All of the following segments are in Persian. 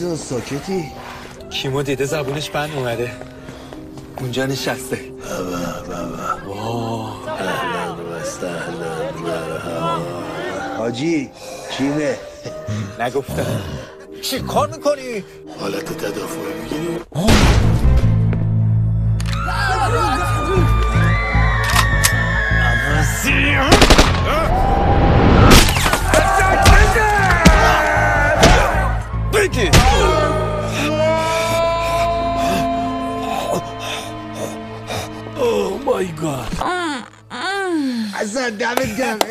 عباس ساکتی. کیمو دیده زبونش بند اومده. اونجا نشسته. حاجی کیمه؟ نگفتم. چی کار می‌کنی؟ حالت تدافعی می‌گیری؟ دمت گرم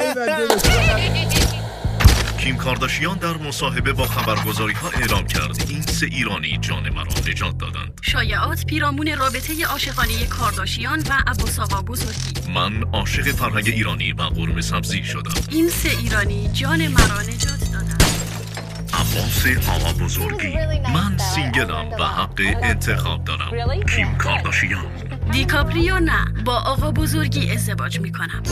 کیم کارداشیان در مصاحبه با خبرگزاری ها اعلام کرد. این سه ایرانی جان مرا نجات دادند. شایعات پیرامون رابطه عاشقانه کارداشیان و عباس آقا بزرگی. من عاشق فرهنگ ایرانی و قرمه سبزی شدم. این سه ایرانی جان مرا نجات دادند. عباس آقا بزرگی. من سینگلم و حق انتخاب دارم. کیم کارداشیان. دیکاپریو نه. با آقا بزرگی ازدواج می‌کنم.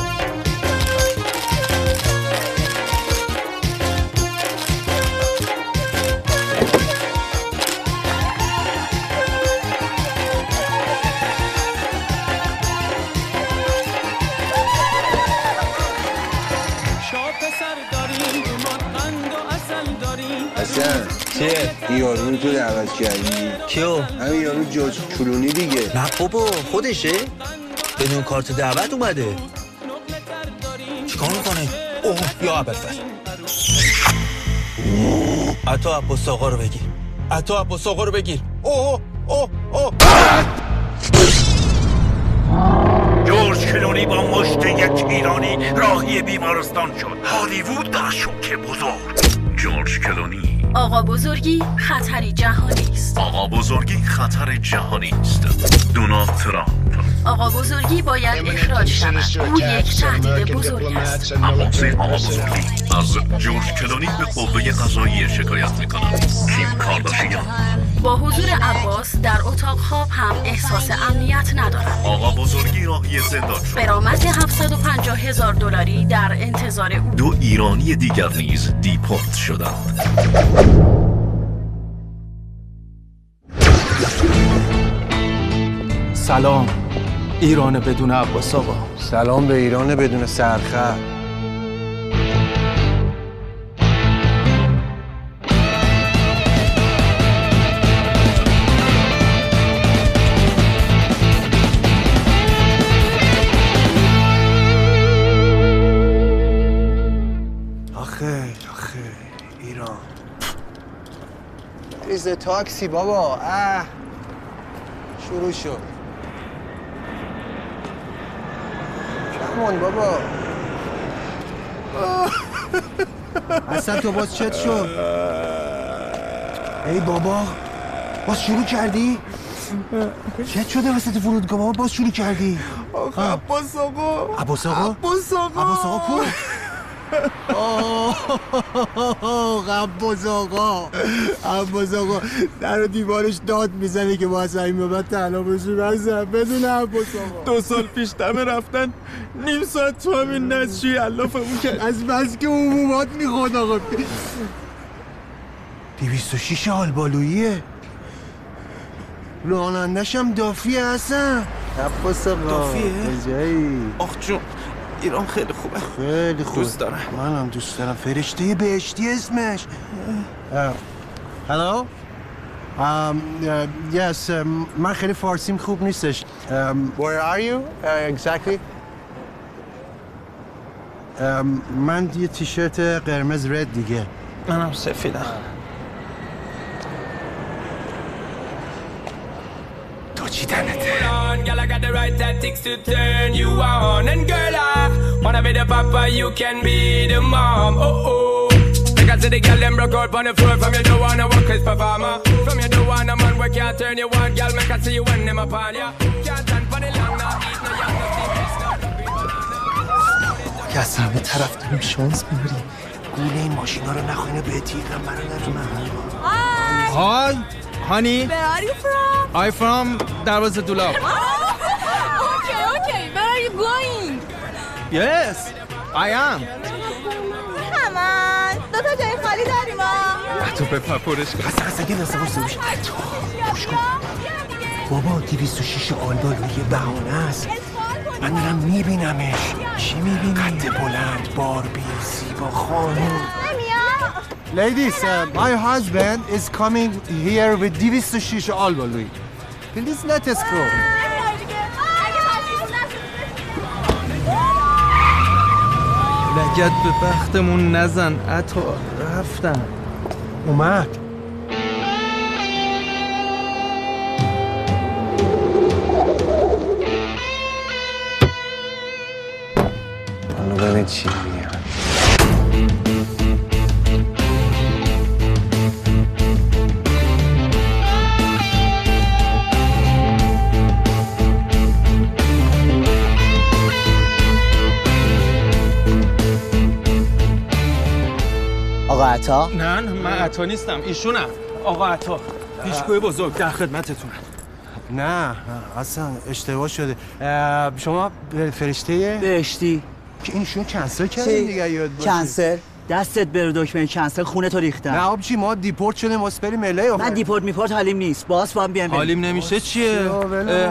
چیه؟ این یارو تو دعوت کردی؟ کیو؟ همین یارو جاز کلونی دیگه. نه بابا خودشه؟ بدون کارت دعوت اومده. چیکار می‌کنه؟ اوه یا ابرفر. عطا عباس آقا رو بگیر. عطا عباس آقا رو بگیر. اوه اوه اوه جورج کلونی با مشت یک ایرانی راهی بیمارستان شد. هالیوود در شوک بزرگ. جورج کلونی آقا بزرگی خطری جهانی است. آقا بزرگی خطر جهانی است. دونالد ترامپ آقا بزرگی باید اخراج شود. او یک تهدید بزرگ است. عباس آقا بزرگی از جورج کلونی به قوه قضایی شکایت می‌کند کیم کارداشیان. با حضور عباس در اتاق خواب هم احساس امنیت ندارم. آقا بزرگی راهی زندان شد. برآمد 750 هزار دلاری در انتظار او. دو ایرانی دیگر نیز دیپورت شدند. سلام. ایران بدون عباس آقا. سلام به ایران بدون سرخط. تاکسی بابا. اه. شروع شد. کمون بابا. اصلا تو باز چت شد؟ ای بابا. باز شروع کردی؟ چت شده وسط فرودگاه بابا باز شروع کردی؟ عباس آقا. عباس آقا؟ عباس آقا. عباس آقا کو؟ آه، عباس آقا. عباس آقا. در و دیوارش داد می‌زنه که با از این بعد تنها بشی بزن بدون عباس آقا. دو سال پیش دمه رفتن. نیم ساعت تو همین نزشی علافمون کرد. از بس که عمومات می‌خواد آقا. دویست و شیش آلبالوییه. رانندش هم دافی هستن عباس آقا دافیه؟ کجایی؟ آخ جون. ایران خیلی خوبه. خیلی خوب دوست دارم. منم دوست دارم. فرشته بهشتی اسمش. هلو یس من خیلی فارسیم خوب نیستش. Um, where are you? Uh, exactly? um, من یه تیشرت قرمز رد دیگه. منم سفیدم. تو چی دنته on, girl, I got the right tactics to turn you on. And girl, I wanna be the papa, you can be the mom. Oh oh. Like I said, the girl them broke out on the floor. From you don't wanna work as performer. From you don't wanna man work can't turn you on. Girl, make I see you when them upon ya. Can't stand for the long, now eat no young, no sleep, it's not که از همه طرف داریم شانس میبریم گوله این ماشینا رو نخواهینه به تیغم برادر من های هانی Where are you from? I from دروازه دولاب okay, okay. Where are you going? Yes I am Come on. دو تا جای خالی داریم ها. تو به پرش کن قصه قصه گه دسته باشته باش گوش کن بابا دیویست و شیش آلبال یه بهانه است من دارم میبینمش چی می‌بینی؟ قد بلند باربی زیبا خانم Ladies, uh, my husband is coming here with 206 Alba Louis. Please let us go. لگت به بختمون نزن عطا رفتن اومد. حالا ببین چی عطا؟ نه نه من عطا نیستم. ایشونم. آقا عطا پیشگوی بزرگ در خدمتتونم. نه نه اصلا اشتباه شده. شما فرشته؟ بهشتی. که اینشون کنسل کردین دیگه یاد باشه. کنسل؟ دستت بر دکمه کنسل خونه تو نه ریختن آبجی ما دیپورت شدیم واسه بریم اله من دیپورت میپورت حالیم نیست. باز با هم بیام. حالیم نمیشه چیه؟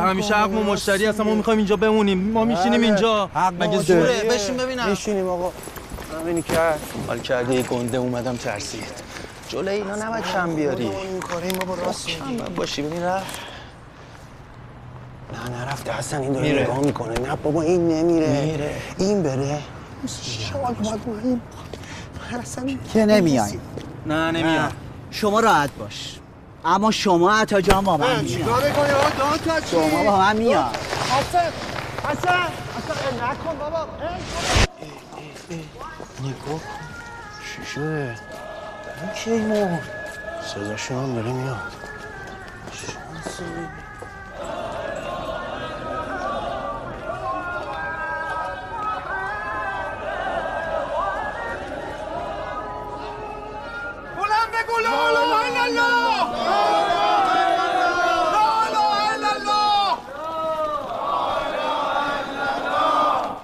همیشه. حق ما مشتری هستم ما می‌خوایم اینجا بمونیم. ما میشینیم بله. اینجا. حق مگه زوره. بشین ببینم. میشینیم آقا. همینی کرد حال کرده یه گنده اومدم ترسید. جلوی اینا نباید کم بیاری. این کاره ما با راست کم باید باشی؟ ببین رفت. نه نرفته. حسن این داره میره. نگاه می‌کنه. نه بابا این نمیره. میره. این بره. شاید باید ما این حسن که نمیایم. نه نمیام. شما راحت باش. اما شما عطا جان با من میاد چیکار می‌کنی؟ آقا دان تا چی؟ شما با من میاد. حسن حسن حسن نکن بابا. نگاه چی شده این کی مرد صداشون هم داره میاد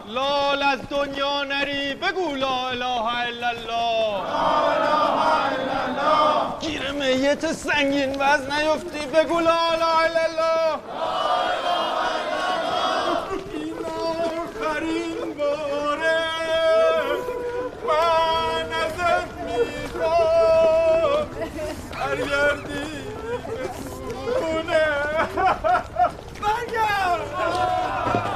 لال از دنیا نری بگو لا اله الا الله میت سنگین وزن نیفتی بگو لا الا الله. این آخرین باره من ازت می‌خوام. برگردی خونه. برگرد.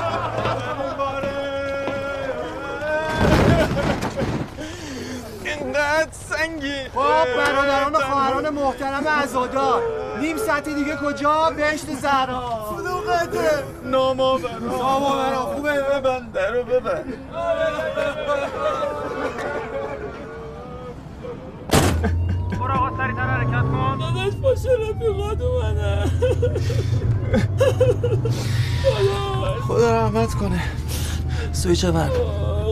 اینقدر سنگین خب برادران و خواهران محترم عزادار. نیم ساعت دیگه کجا؟ بهشت زهرا. برا. ناما برا. خوبه؟ ببند. درو ببند داداش باشه رفیقات اومدن خدا رحمت کنه. سویچ من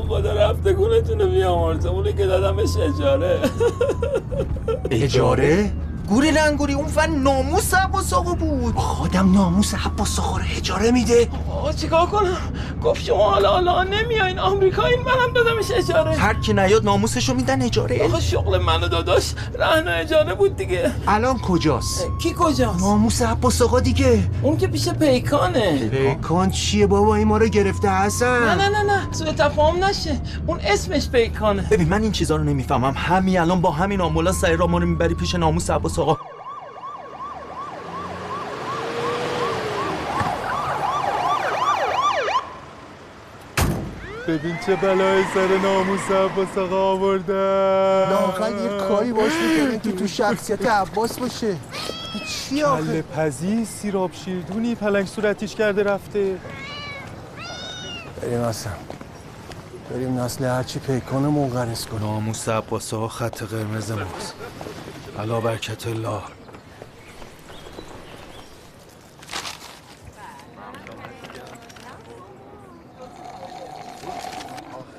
خدا رفته گونتون رو بیامرزه. اونی که دادمش اجاره. اجاره؟ گوری لنگوری اون فن ناموس عباس آقا بود. خودم ناموس عباس آقا رو اجاره میده. آقا چیکار کنم؟ گفت شما حالا حالا نمیاین آمریکایی منم دادمش اجاره هر کی نیاد ناموسشو میدن اجاره آقا شغل منو داداش. رهن اجاره بود دیگه. الان کجاست؟ کی کجاست؟ ناموس عباس آقا دیگه. اون که پیش پیکانه. پیکان چیه بابا؟ این ما رو گرفته حسن. نه نه نه نه. سوء تفاهم نشه. اون اسمش پیکانه. ببین من این چیزا رو نمی‌فهمم. همین الان با همین آمولا سعی را ما رو می‌بری پیش ناموس عباس آقا ببین چه بلای سر ناموس عباس آقا آورده. لاقل یه کاری باش می‌کنیم که تو شخصیت عباس باشه. چی آخه؟ پزی سیراب شیردونی پلنگ صورتیش کرده رفته. بریم اصلا. بریم نسل هرچی پیکان منقرض کنیم. ناموس عباس آقا خط قرمز ماست. علا برکت الله.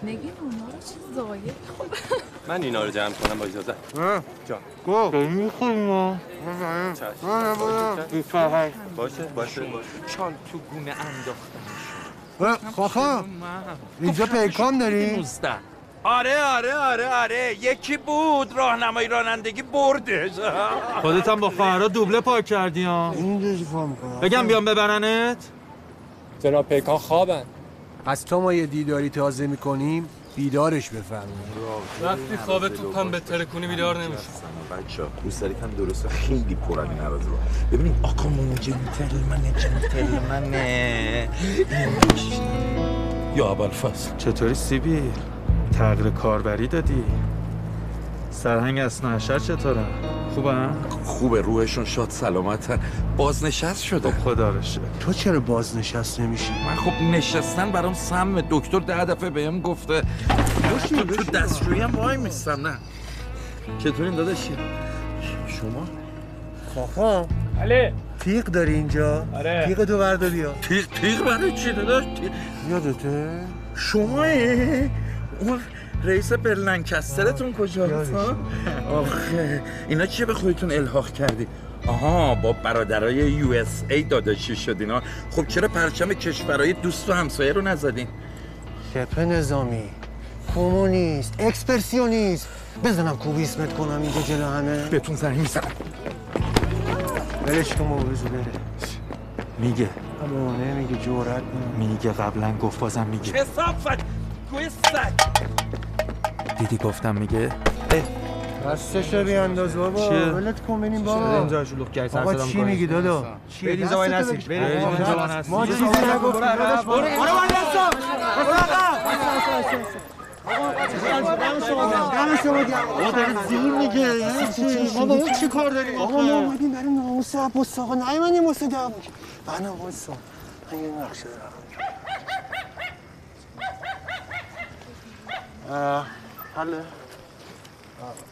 نگین اونا رو چه زایه من اینا رو جمع کنم با اجازه. جان. گو. باشه باشه چال تو گونه انداختنش. خاخا اینجا پیکان داری؟ آره آره آره آره. یکی بود راهنمای رانندگی بردش خودت هم با فراد دوبله پارک کردی ها؟ این بگم بیام ببرنت؟ جناب پیکان خوابن؟ از تو ما یه دیداری تازه می‌کنیم بیدارش بفرمایید. وقتی خواب توپم به ترکونی بیدار نمیشه. بچه روسری هم درسته؟ خیلی پر این عوض رو. ببینید آقامون جنتلمنه جنتلمنه. یا ابوالفضل. چطوری سیبی؟ تغییر کاربری دادی؟ سرهنگ اسنا حشر چطوره؟ خوبه؟ خوبه روحشون شاد سلامتن بازنشست شده خدا رو شکر. تو چرا بازنشست نمیشی؟ من خب نشستن برام سم دکتر ده دفعه بهم گفته تو تو دستشویی هم وای میستم نه چطورین داداشی شما خاخا بله تیغ داری اینجا؟ آره. تیغ تو بردا بیا تیغ تیغ برای چی داداش تیغ- یادته؟ شما اون رئیس برلنکسترتون کجاست ها؟ آخه اینا چیه به خودتون الحاق کردی؟ آها با برادرای یو اس ای داداشی شدین ها خب چرا پرچم کشورهای دوست و همسایه رو نزدین؟ شبه نظامی. کمونیست اکسپرسیونیست بزنم کوبیسمت کنم اینجا جلو همه. بهتون زنگ می‌زنم. ولش کن بابا بره میگه. اما نمیگه جورت میگه قبلا گفت بازم میگه. کسافت گوی سگ دیدی گفتم میگه؟ دستش رو بیانداز بابا؟ ولت کن ببینیم بابا. شلوغ کرد آقا چی میگی دادا؟ چیه؟ برید اینجا وای دستتو نسید. بگیر. برید اینجا وای نسید. ما چیزی نگفتیم. داداش برو. برو. وای نسا برو. آقا آقا زیر میگه. یعنی چی؟ بابا اون چی کار داری آقا ما اومدیم برای ناموس عباس آقا. نیومدیم واسه دعوا بنا واسه من یه نقشه دارم آه، حله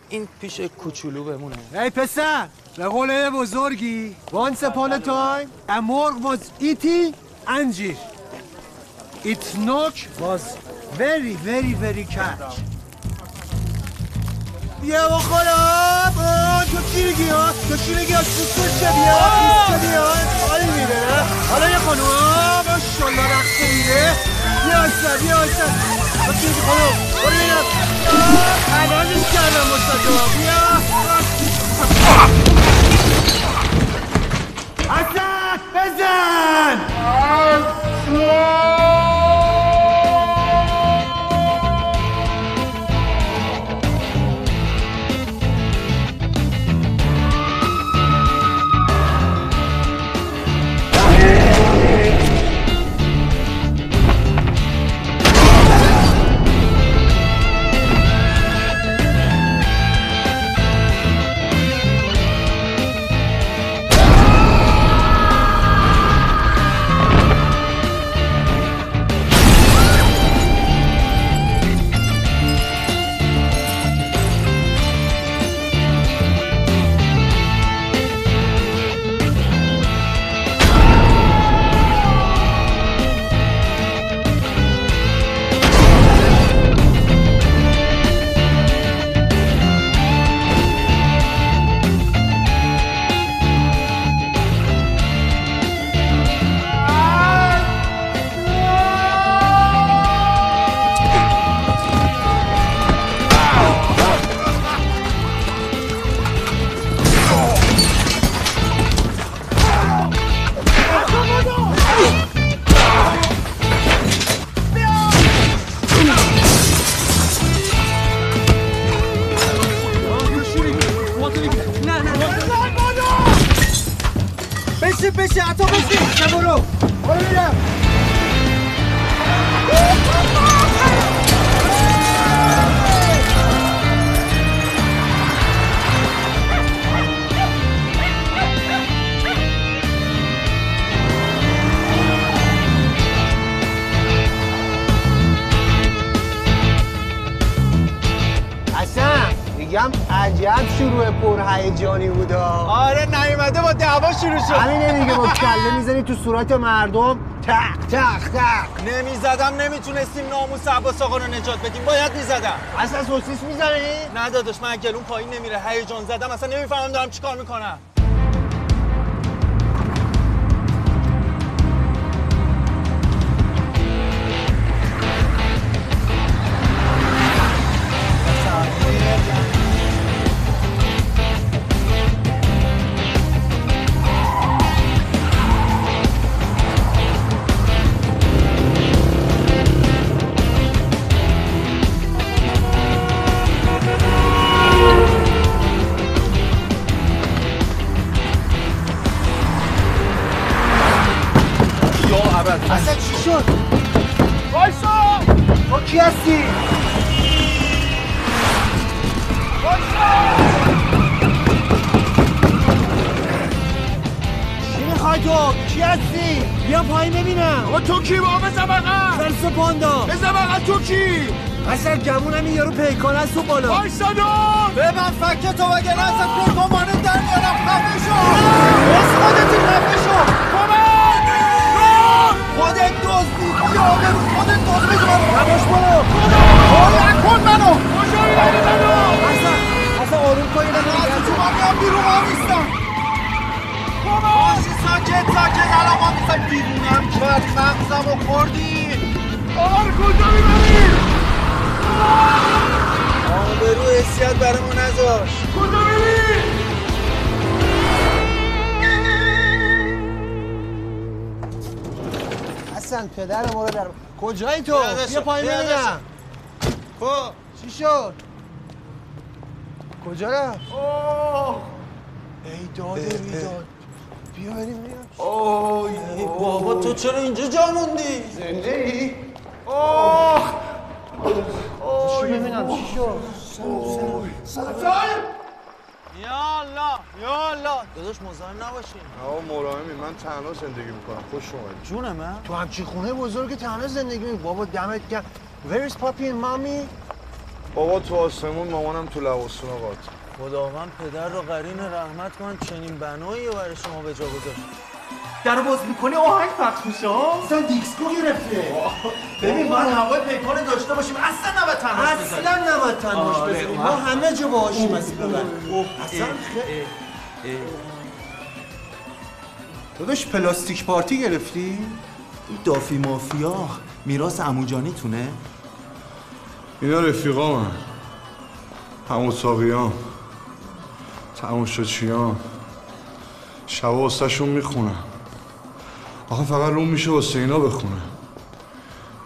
این پیش کوچولو بمونه ای پسر به قول بزرگی once upon a time a eating انجیر its knock was very very very catch بیا بخورم آه، تو چی میگی ها؟ تو چی میگی ها؟ تو چه بیا؟ تو بیا؟ حالی میده نه؟ حالا یه خانوم ها ماشالله رقصه میده بیا اصلا بیا اصلا تو چی میگی خانوم؟ برو بینم الانش کردم مصطفی بیا حسن بزن بچه تو صورت مردم. تق تق تق. نمی‌زدم نمی‌تونستیم ناموس عباس آقا رو نجات بدیم. باید می‌زدم. اصلا سوسیس می‌زنی؟ نه داداش من گلون پایین نمیره. هیجان زدم اصلا نمی‌فهمم دارم چیکار می‌کنم. کی هستی؟ چی می‌خوای تو؟ کی هستی؟ بیا پایین ببینم. آقا تو کی؟ با بزن بغل فرس پاندا بزن بغل تو کی؟ اصلا گمونم این یارو پیکان از تو بالا. وایسا دار به من فکر تو وگه نه اصلا پیکامانه در میارم. خفه شو. بس خودتی خفه شو. کمک. خودت دزدی یا برو خودت دزد بگو منو نباش برو اصلا اصلا آروم کنی من از تو میام بیرون ما نیستم باشی ساکت ساکت الان ما میسن دیوونم کرد مغزم و آقا رو نذاش کجا حسن پدر ما رو در کجایی تو؟ بیا پایین ببینم. خب. چی شد؟ کجا رفت؟ ای داد بیداد بیا بریم بیا. اوه بابا تو چرا اینجا جا موندی؟ زنده ای؟ چی ببینم چی شد؟ یا الله یا الله. داداش مزاحم نباشین. آقا مراهمی من تنها زندگی می‌کنم. خوش اومدید جون من تو همچین خونه بزرگ تنها زندگی می بابا دمت گرم. Where is papi and mommy? بابا تو آسمون مامانم تو لباسون آقات خداوند پدر رو قرین رحمت کن. چنین بنایی رو برای شما به جا گذاشت. در باز می‌کنی آهنگ پخش میشه ها؟ اصلا دیسکو گرفته. ببین باید هوای پیکان داشته باشیم اصلا نباید تنهاش بزنیم. اصلا نباید تنهاش آره، بزنیم. ما همه جا باهاشیم اصلا. اصلا خیلی داداش پلاستیک پارتی گرفتی؟ این دافی مافیا میراث عموجانی تونه؟ اینا رفیقا من همون ساقیان تماشاچیان شبا واسه شون می‌خونم. آخه فقط روم میشه واسه اینا بخونم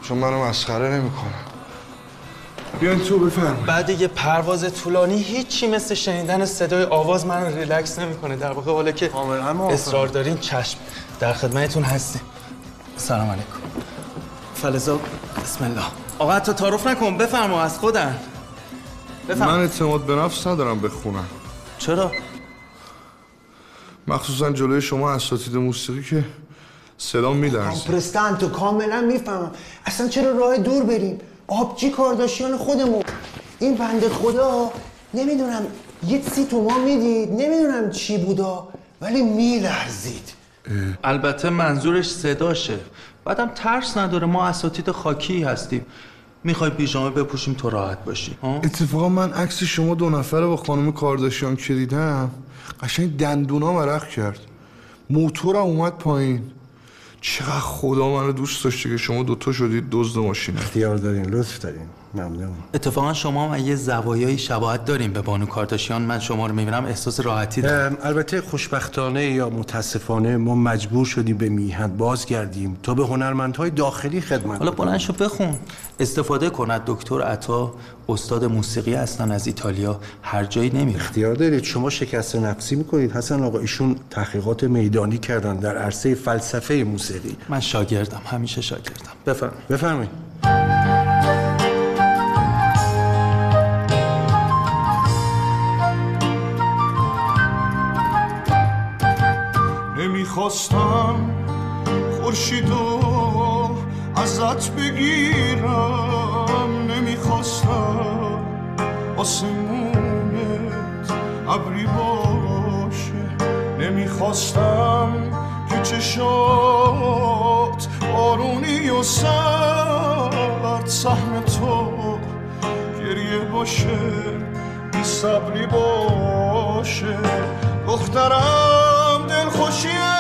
چون منو مسخره نمی‌کنم بیاین تو بفرم بعد یه پرواز طولانی هیچی مثل شنیدن صدای آواز من ریلکس نمی‌کنه. در واقع حالا که اصرار دارین چشم. در خدمتتون هستیم. سلام علیکم. فلزا بسم الله. آقا حتی تعارف نکن. بفرما از خودن. من اعتماد به نفس ندارم بخونم چرا؟ مخصوصا جلوی شما اساتید موسیقی که صدا میلرزه. پرستانتو کاملا می‌فهمم. اصلا چرا راه دور بریم؟ آبجی کارداشیان خودمون؟ این بنده خدا نمی‌دونم یه سی تو ما می‌دید نمی‌دونم چی بودا ولی میلرزید. البته منظورش صداشه. بعدم ترس نداره ما اساتید خاکی هستیم. می‌خوای پیژامه بپوشیم تو راحت باشی ها؟ اتفاقا من عکس شما دو نفره با خانم کارداشیان که دیدم قشنگ دندونا مرخ کرد. موتورم اومد پایین. چقدر خدا منو دوست داشته که شما دوتا شدید دزد ماشینه. اختیار دارین لطف دارین. ممنون. اتفاقا شما هم یه زوایای شباهت داریم به بانو کارتاشیان من شما رو می‌بینم احساس راحتی دارم. البته خوشبختانه یا متاسفانه ما مجبور شدیم به میهن بازگردیم تا به هنرمندهای داخلی خدمت حالا بلند شو بخون. استفاده کن از دکتر عطا استاد موسیقی هستن از ایتالیا. هر جایی نمیره. اختیار دارید. شما شکست نفسی می‌کنید. حسن آقا ایشون تحقیقات میدانی کردن در عرصه فلسفه موسیقی. من شاگردم. همیشه شاگردم. بفرم بفرمایید. نمی‌خواستم خورشیدو ازت بگیرم. نمی‌خواستم آسمونت ابری باشه. نمی‌خواستم که چشات بارونی و سرد سهم تو گریه باشه. بی صبری باشه. دخترم دل خوشیه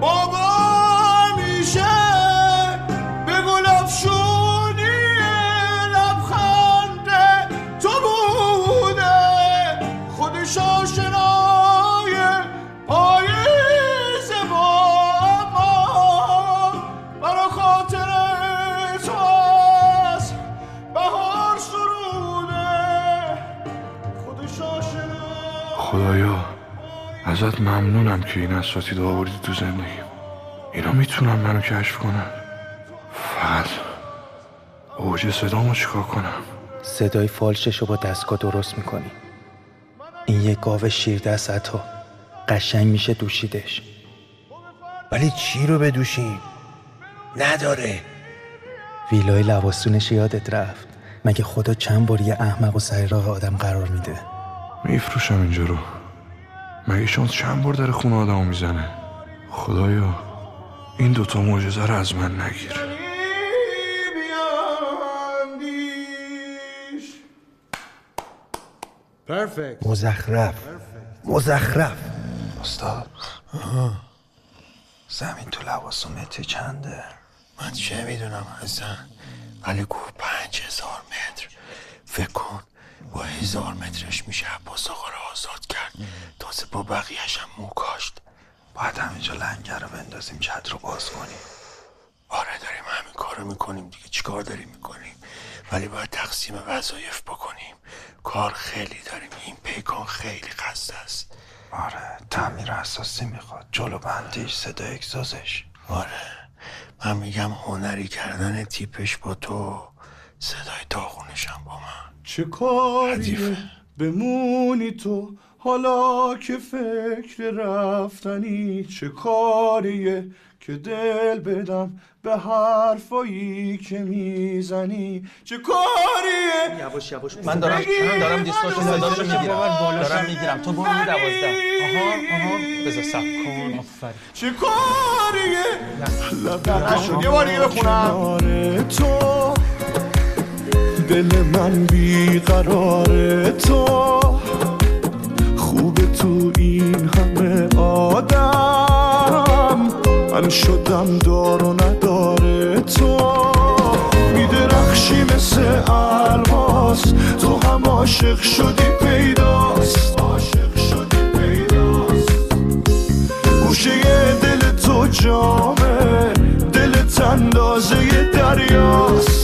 بابا میشه. ازت ممنونم که این اساتید آوردی تو زندگیم اینا می‌تونن منو کشف کنن. فقط اوج صدامو چیکار کنم؟ صدای فالشش رو با دستگاه درست می‌کنی. این یه گاو شیر دست عطا قشنگ میشه دوشیدش. ولی چی رو بدوشیم؟ نداره. ویلای لواسونش یادت رفت. مگه خدا چند بار یه احمق و سر راه آدم قرار میده؟ میفروشم اینجا رو. مگه شانس چند بار در خونه آدمو می‌زنه؟ خدایا این دوتا معجزه رو از من نگیر. مزخرف. مزخرف. استاد. زمین تو لباسو متری چنده؟ من چه می‌دونم حسن ولی گفت پنج هزار متر. فکر کن. با هزار مترش میشه عباس آقا رو آزاد کرد. تازه با بقیهش هم مو کاشت. باید همینجا لنگر رو بندازیم چت رو باز کنیم. آره داریم همین کارو می‌کنیم دیگه. چیکار داریم می‌کنیم؟ ولی باید تقسیم وظایف بکنیم. کار خیلی داریم. این پیکان خیلی خسته است. آره تعمیر اساسی می‌خواد. جلو بندیش صدا اگزازش. آره. من میگم هنری کردن تیپش با تو صدای داغونشم با من. چه کاریه بمونی تو؟ حالا که فکر رفتنی چه کاریه که دل بدم به حرفایی که می‌زنی؟ چه کاریه؟ یواش یواش من دارم من دارم دیسکاشن صداشو می‌گیرم. دارم می‌گیرم. تو برو دوازده. آها آها. بذار سب کن. آفرین. چه کاریه؟ لب یه بار دیگه بخونم. تو. دل من بیقرار تو خوبه تو این همه آدم. من شدم دار و نداره تو. میدرخشی مثل الماس. تو هم عاشق شدی پیداست. عاشق شدی پیداست. گوشه دل تو جامه. دلت اندازه دریاست دریاست.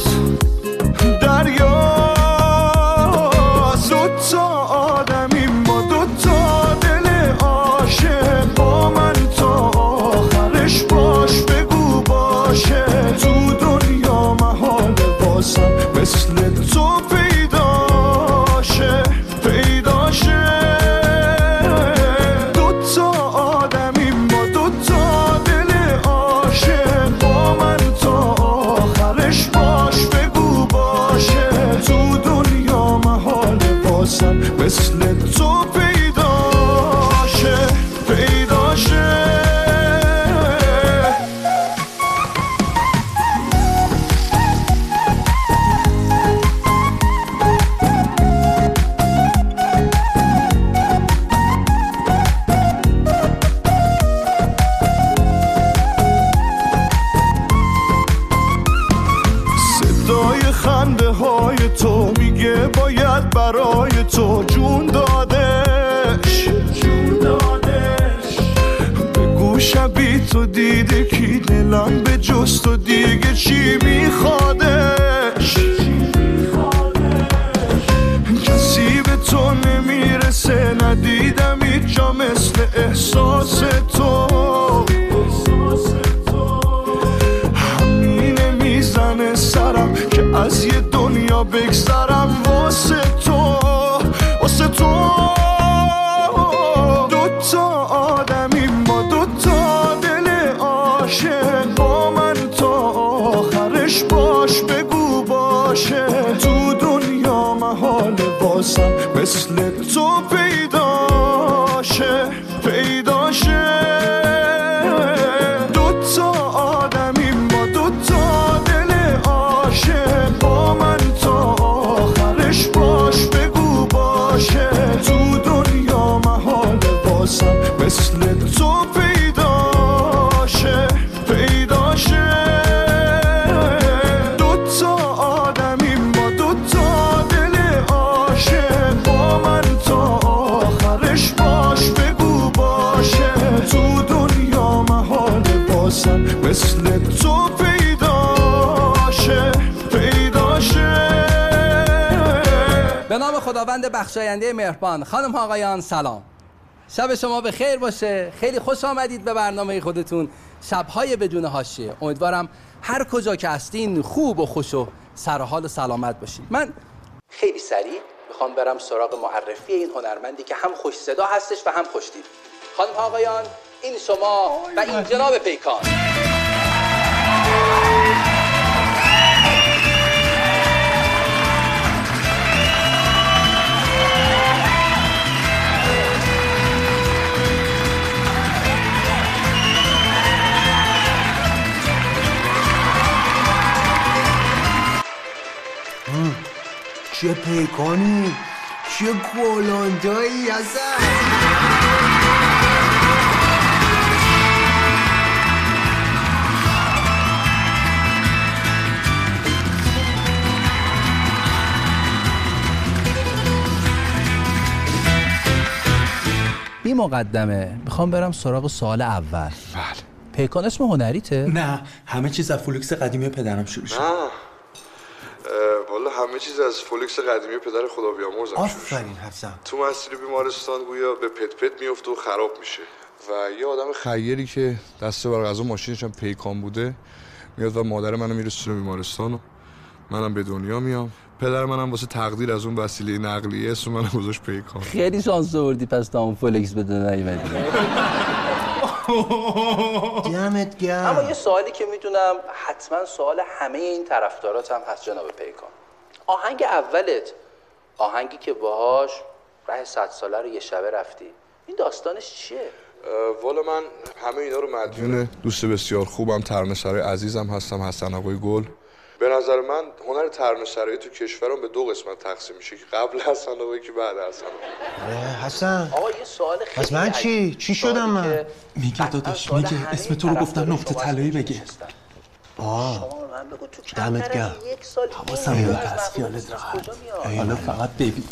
بگذرم واسه تو واسه تو. دوتا آدمی ما دوتا دل عاشق. با من تا آخرش باش بگو باشه. تو دنیا محال بازم مثل خداوند بخشاینده مهربان. خانم آقایان سلام. شب شما به خیر باشه. خیلی خوش آمدید به برنامه خودتون. شبهای بدون حاشیه. امیدوارم هر کجا که هستین خوب و خوش و سرحال و سلامت باشید من خیلی سریع می‌خوام برم سراغ معرفی این هنرمندی که هم خوش صدا هستش و هم خوش دید. خانم آقایان این شما و این جناب پیکان. چه پیکانی؟ چه گلندایی هستن بی مقدمه می‌خوام برم سراغ سوال اول. بله. پیکان اسم هنریته؟ نه همه چیز از فولکس قدیمی پدرم شروع شد. والا همه چیز از فولکس قدیمی پدر خدا بیامرزم. آفرین حسن. تو مسیر بیمارستان گویا به پت پت میفته و خراب میشه. و یه آدم خیری که دست بر قضا ماشینش هم پیکان بوده میاد و مادر منو میرسونه بیمارستان و منم به دنیا میام. پدر منم واسه تقدیر از اون وسیله نقلیه اسم منو گذاشت پیکان. خیلی شانس آوردی پس تو اون فولکس به دنیا نیومدی دمت گرم اما یه سوالی که می‌دونم حتما سوال همه این طرفدارات هم هست جناب پیکان. آهنگ اولت آهنگی که باهاش ره صد ساله رو یه شبه رفتی. این داستانش چیه؟ والا من همه اینا رو مدیون دوست بسیار خوبم ترانه‌سرای عزیزم هستم حسن آقای گل. به نظر من هنر ترانه‌سرایی تو کشورم به دو قسمت تقسیم میشه که قبل حسن آقایی که بعد حسن اه، حسن. آقا یه سوال خیلی پس من چی؟ چی شدم من؟ میگه داداش میگه اسم تو رو گفتن نقطه طلایی بگه. آه. دمت گرم. حواسم بود پس خیالت راحت. حالا فقط ببین.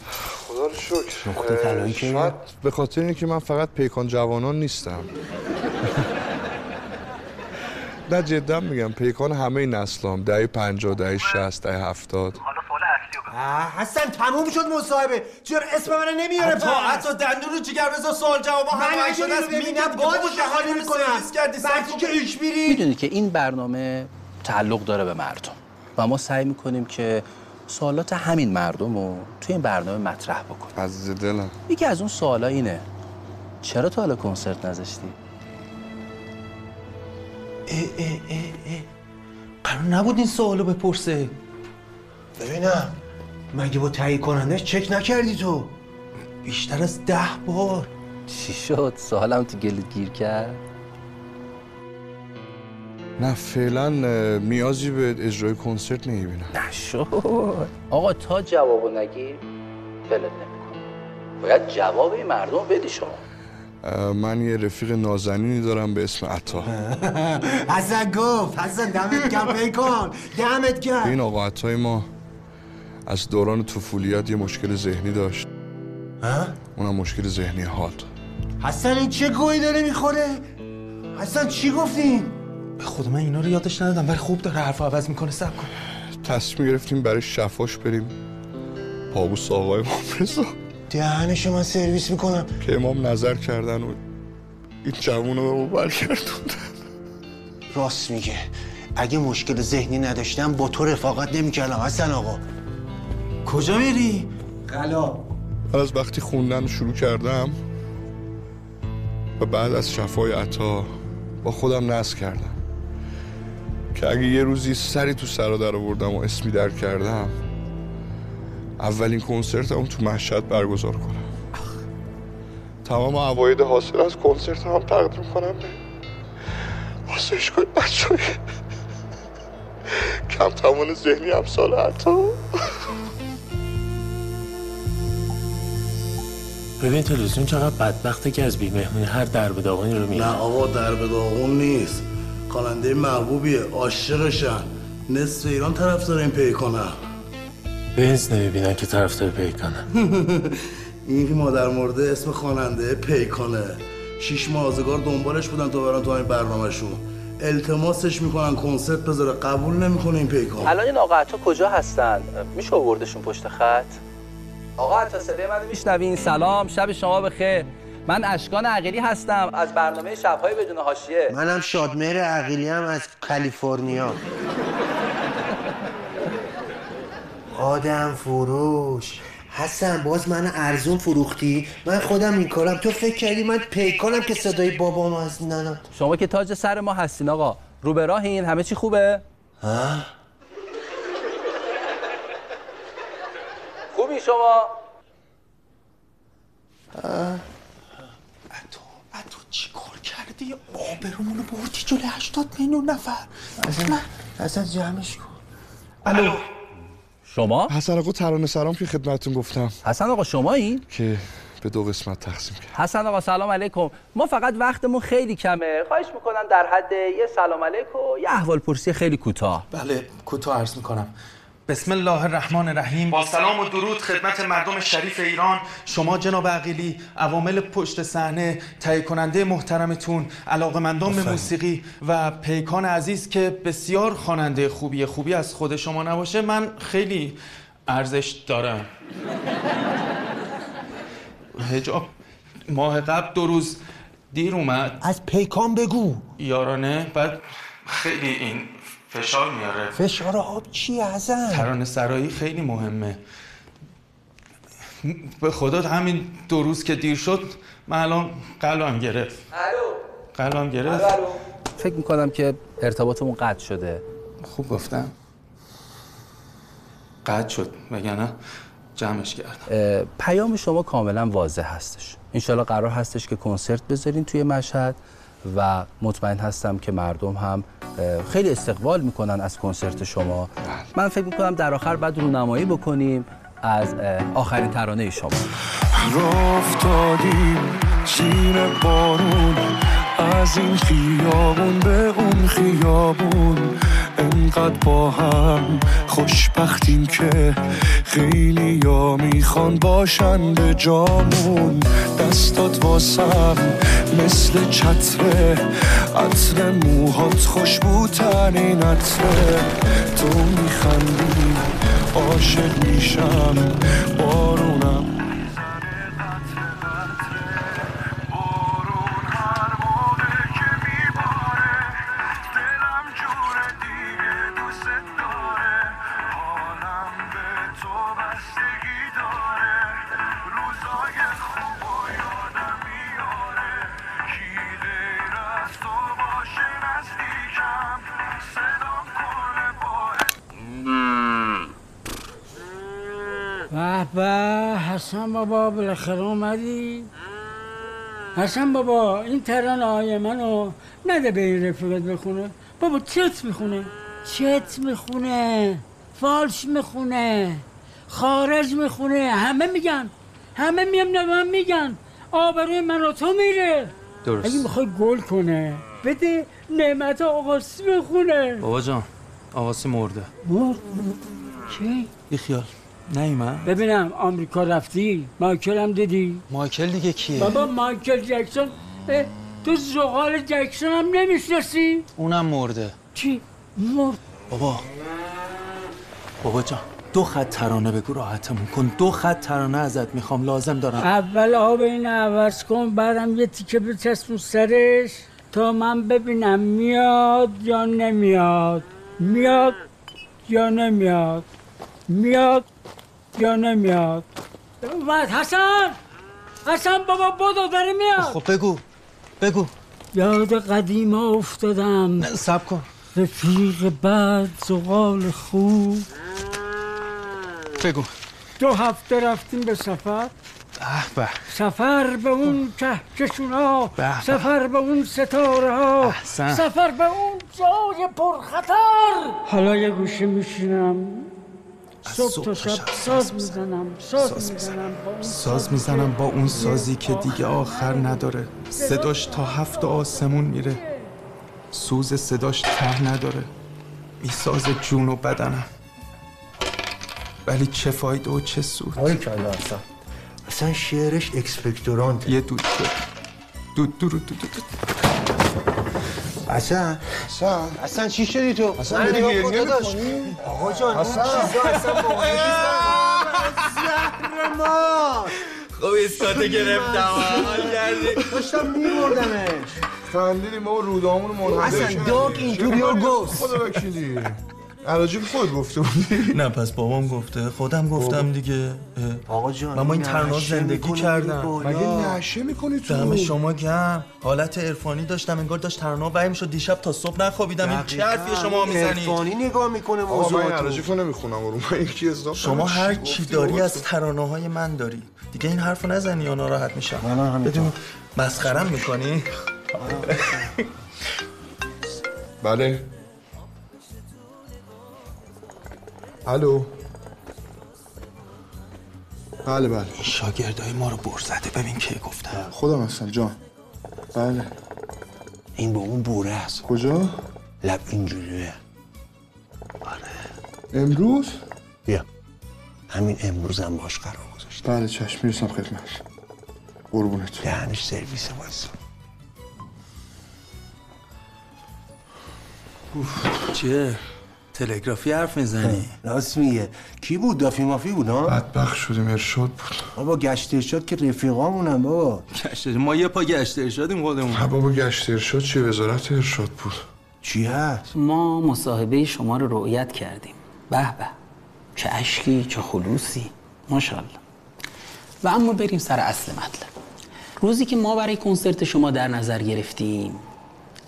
خدا رو شکر. نقطه طلایی که به خاطر اینکه من فقط پیکان جوانان نیستم. نه جدا میگم. پیکان همه نسلام دهه پنجاه دهه شست دهه هفتاد. آه، حسن تموم شد مصاحبه. چرا اسم من نمیاره؟ حتی حتی دندون رو جگر بذار سوال جواب من همه شده است. میگم شهانی شهانی می‌کنم. که ایش میری می‌دونی که این برنامه تعلق داره به مردم. و ما سعی می‌کنیم که سوالات همین مردم رو توی این برنامه مطرح بکنیم. عزیز دلم. یکی از اون سوالا اینه. چرا تا حالا کنسرت نذاشتی؟ اه اه اه اه. قرار نبود این سوالو بپرسه. ببینم. مگه با تهیه کنندش چک نکردی تو؟ بیشتر از ده بار. چی شد؟ سوالم تو گلت گیر کرد؟ نه فعلا اه، نیازی به اجرای کنسرت نمی‌بینم. نشد آقا تا جوابو نگیر ولت نمی‌کنم. باید جواب این مردم بدی شما. من یه رفیق نازنینی دارم به اسم عطا. حسن گفت حسن دمت گرم پیکان دمت گرم. این آقا عطای ما از دوران طفولیت یه مشکل ذهنی داشت. ها؟ اونم مشکل ذهنی حال. حسن این چه گویی داره می‌خوره؟ حسن چی گفتین؟ به خود من اینا رو یادش ندادم ولی خوب داره حرف عوض می‌کنه سب کن. تصمیم گرفتیم برای شفاش بریم. پابوس آقای امام رضا دهنشو من سرویس می‌کنم. که امام نظر کردن و این جوون رو به ما برگردوندن. راست میگه. اگه مشکل ذهنی نداشتم با تو رفاقت نمی‌کردم حسن آقا. کجا میری؟ قلا من از وقتی خوندن رو شروع کردم و بعد از شفای عطا با خودم نصب کردم. که اگه یه روزی سری تو سرا در آوردم و اسمی در کردم اولین کنسرتم تو مشهد برگزار کنم. تمام عواید حاصل از کنسرت هم تقدیم کنم به آسایشگاه بچه های کم توان ذهنی امسال عطا ببین تلویزیون چقدر بدبخته که از بیمهمونی هر در به داغانی رو میره نه آقا در به داغون نیست. خواننده محبوبیه عاشقشن نصف ایران طرفدار این پیکنن بنز نمی‌بینن که طرفدار پیکنن این که مادر مرده اسم خواننده پیکانه. شیش ماه آزگار دنبالش بودن تا برن تو این برنامهشون التماسش می‌کنن کنسرت بذاره. قبول نمی‌کنه این پیکان. الان این آقا عطا کجا هستن؟ میشه آوردشون پشت خط؟ آقا عطا صدای منو میشنوین. سلام. شب شما بخیر. من اشکان عقیلی هستم. از برنامه شبهای بدون حاشیه. منم شادمهر عقیلی هم از کالیفرنیا. آدم فروش. حسن باز من ارزون فروختی؟ من خودم این کارم. تو فکر کردی من پیکانم که صدای بابام از ننم شما که تاج سر ما هستین آقا رو به راهین همه چی خوبه؟ ها؟ خوبی شما؟ تو چی کار کردی؟ آبرومونو بردی جلوی هشتاد میلیون نفر. اصلا اصلا جمعش کن. الو. شما؟ حسن آقا ترانه سلام که خدمتتون گفتم. حسن آقا شما این که به دو قسمت تقسیم کرد حسن آقا سلام علیکم. ما فقط وقتمون خیلی کمه. خواهش می‌کنم در حد یه سلام علیکم. و یه احوال پرسی خیلی کوتاه. بله کوتاه عرض می‌کنم. بسم الله الرحمن الرحیم. با سلام و درود خدمت مردم شریف ایران. شما جناب عقیلی عوامل پشت صحنه تهیه کننده محترمتون علاقمندان به موسیقی و پیکان عزیز که بسیار خواننده خوبی خوبی از خود شما نباشه من خیلی ارزش دارم. هجاب ماه قبل دو روز دیر اومد. از پیکان بگو. یارانه بعد خیلی این فشار میاره. فشار آب چیه حسن ترانه سرایی خیلی مهمه. به خدا همین دو روز که دیر شد من الان قلبم گرفت. قلبم گرفت. فکر می‌کنم که ارتباطمون قطع شده. خوب گفتم. قطع شد وگرنه جمعش کردم. پیام شما کاملا واضح هستش. انشالله قرار هستش که کنسرت بذارین توی مشهد و مطمئن هستم که مردم هم خیلی استقبال می‌کنن از کنسرت شما. من فکر می‌کنم در آخر بعد رونمایی بکنیم از آخرین ترانه شما. راه افتادیم زیر بارون از این خیابون به اون خیابون. انقدر با هم خوشبختیم که خیلی یا می‌خوان باشن به جامون. دستات واسم مثل چتره عطر موهات خوشبوترین عطره تو میخندی عاشق میشم بارونم. بالاخره اومدی؟ حسن بابا این ترانه های منو نده به این رفیقت بخونه. بابا چت می‌خونه. چت می‌خونه. فالش می‌خونه. خارج می‌خونه. همه میگن. همه میام به من میگن. آبروی من تو میره. درست. اگه می‌خوای گل کنه بده نعمت آقاسی بخونه. بابا جان آواسی مرده. مرد؟ کی؟ بی خیال. نه من ببینم آمریکا رفتی؟ مایکل هم دیدی؟ مایکل دیگه کیه؟ بابا مایکل جکسون اه، تو زغال جکسون هم نمی‌شناسی؟ اونم مرده. چی؟ مرد؟ بابا. بابا جان دو خط ترانه بگو راحتمون کن. دو خط ترانه ازت می‌خوام لازم دارم. اول آب این عوض کن بعدم یه تیکه بچسبون سرش تا من ببینم میاد یا نمیاد. میاد یا نمیاد. میاد. یا نمیاد؟ اومد حسن! حسن بابا بدو داره میاد. خب بگو بگو. یاد قدیم افتادم. سب کن. رفیق بد زغال خوب. بگو. دو هفته رفتیم به سفر. به. سفر به اون کهکشون ها. سفر به اون ستاره ها. احسن. سفر به اون جای پرخطر. حالا یه گوشه میشینم. صبح تا شب ساز می‌زنم ساز می‌زنم با اون ساز می‌زنم. با اون سازی که دیگه آخر نداره. صداش تا هفت آسمون میره. سوز صداش ته نداره. میساز جون و بدنم. ولی چه فایده و چه سود. آقای کلا اصلا اصلا شعرش اکسپکتورانت یه دود شد. دود دود دود دود دود. اصلا اصلا اصلا چی شدی تو؟ داری نگاه گریه داداش. آقا جان اون اصلا. چیزا زهر ما. خب اسکاتو گرفتم. حال کردی؟ داشتم میبردمش خندیدی ما رودامون اصلا dog into your ghost. خدا وکیلی علاجی به خود گفته بودی؟ نه پس بابام گفته. خودم گفتم دیگه آقا جان من این ترنا زندگی کردم. مگه نشه می‌کنی تو؟ دم شما گم حالت عرفانی داشتم انگار داشت ترنا وحی می‌شد. دیشب تا صبح نخوابیدم. این چه حرفیه شما می‌زنید؟ عرفانی نگاه می‌کنه آقا من علاجی رو نمی‌خونم رو من یکی اصلاف شما هر چی داری از ترانه های من داری. دیگه این حرفو نزنی یا ناراحت میشم. بدون مسخرم می‌کنی؟ بله. الو. بله بله. شاگردای ما رو بر زده. ببین کی گفتم. خودم هستم جان. بله. این به اون بوره است. کجا؟ لب اینجوریه. امروز؟ بیا. همین امروز هم باش قرار گذاشت بله چشم می‌رسم خدمت. قربونت. دهنش سرویس وایسا. چیه تلگرافی حرف می‌زنی؟ راست میگه کی بود؟ دافی مافی بود ها؟ بدبخت شدیم ارشاد بود. بابا گشت ارشاد که رفیقامونم بابا. گشت ما یه پا گشت ارشادیم خودمون. بابا گشت ارشاد چی وزارت ارشاد بود؟ چی هست؟ ما مصاحبه شما رو رؤیت کردیم. به به. چه اشکی چه خلوصی. ماشاءالله. و اما بریم سر اصل مطلب. روزی که ما برای کنسرت شما در نظر گرفتیم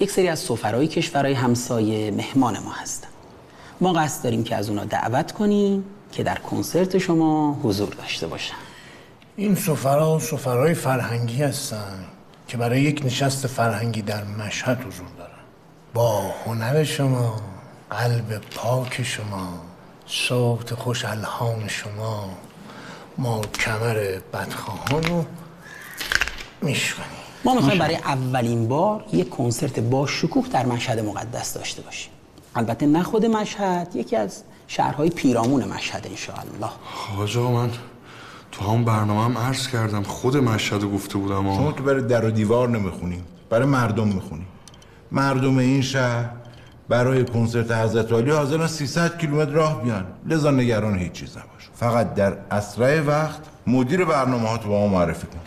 یک سری از سفرهای کشورهای همسایه مهمان ما هستن. ما قصد داریم که از اونا دعوت کنیم که در کنسرت شما حضور داشته باشن. این سفرا سفرهای فرهنگی هستن که برای یک نشست فرهنگی در مشهد حضور دارن. با هنر شما قلب پاک شما صوت خوش الهام شما ما کمر بدخواهان رو میشکنیم. ما می‌خوایم برای اولین بار یک کنسرت با شکوه در مشهد مقدس داشته باشیم. البته نه خود مشهد یکی از شهرهای پیرامون مشهد انشاءالله. حاج آقا من تو هم برنامه هم عرض کردم خود مشهد گفته بودم شما. که برای در و دیوار نمی‌خونی برای مردم می‌خونی مردم این شهر برای کنسرت حضرت علی حاضرن 300 کیلومتر راه بیان. لذا نگران هیچ چیز نباش. فقط در اسرع وقت مدیر برنامه ها تو با ما معرفی کن.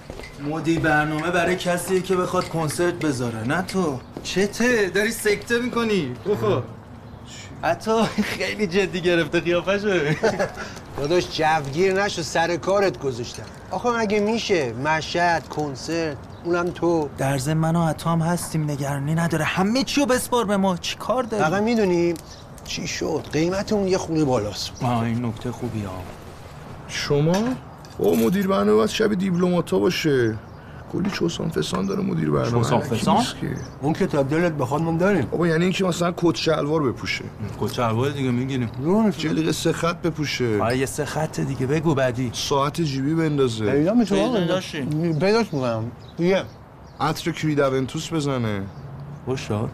مدیر برنامه برای کسیه که بخواد کنسرت بذاره. نه تو. چته؟ داری سکته می‌کنی. بخو حتی خیلی جدی گرفته قیافشو داداش جوگیر نشو سر کارت گذاشتم. آخه مگه میشه؟ مشهد کنسرت اونم تو. در ضمن من و هستیم نگرانی نداره. همه چی رو بسپار به ما. چی کار داری؟ فقط می‌دونی چی شد؟ قیمت اون یه خونه بالاست. آه این نکته خوبی ها شما؟ او مدیر برنامه باید شب دیپلماتا باشه. کلی چوسان فسان داره مدیر برنامه چوسان فسان؟ که. اون که تا دلت بخواد ما داریم. بابا یعنی اینکه مثلا کت شلوار بپوشه. کت شلوار دیگه می‌گیریم. جلیقه سه خط بپوشه. آره یه سه خط دیگه. بگو بعدی. ساعت جیبی بندازه. پیدا داشتی. پیداش می‌کنم. دیگه. عطر کریدونتوس بزنه. خوش شد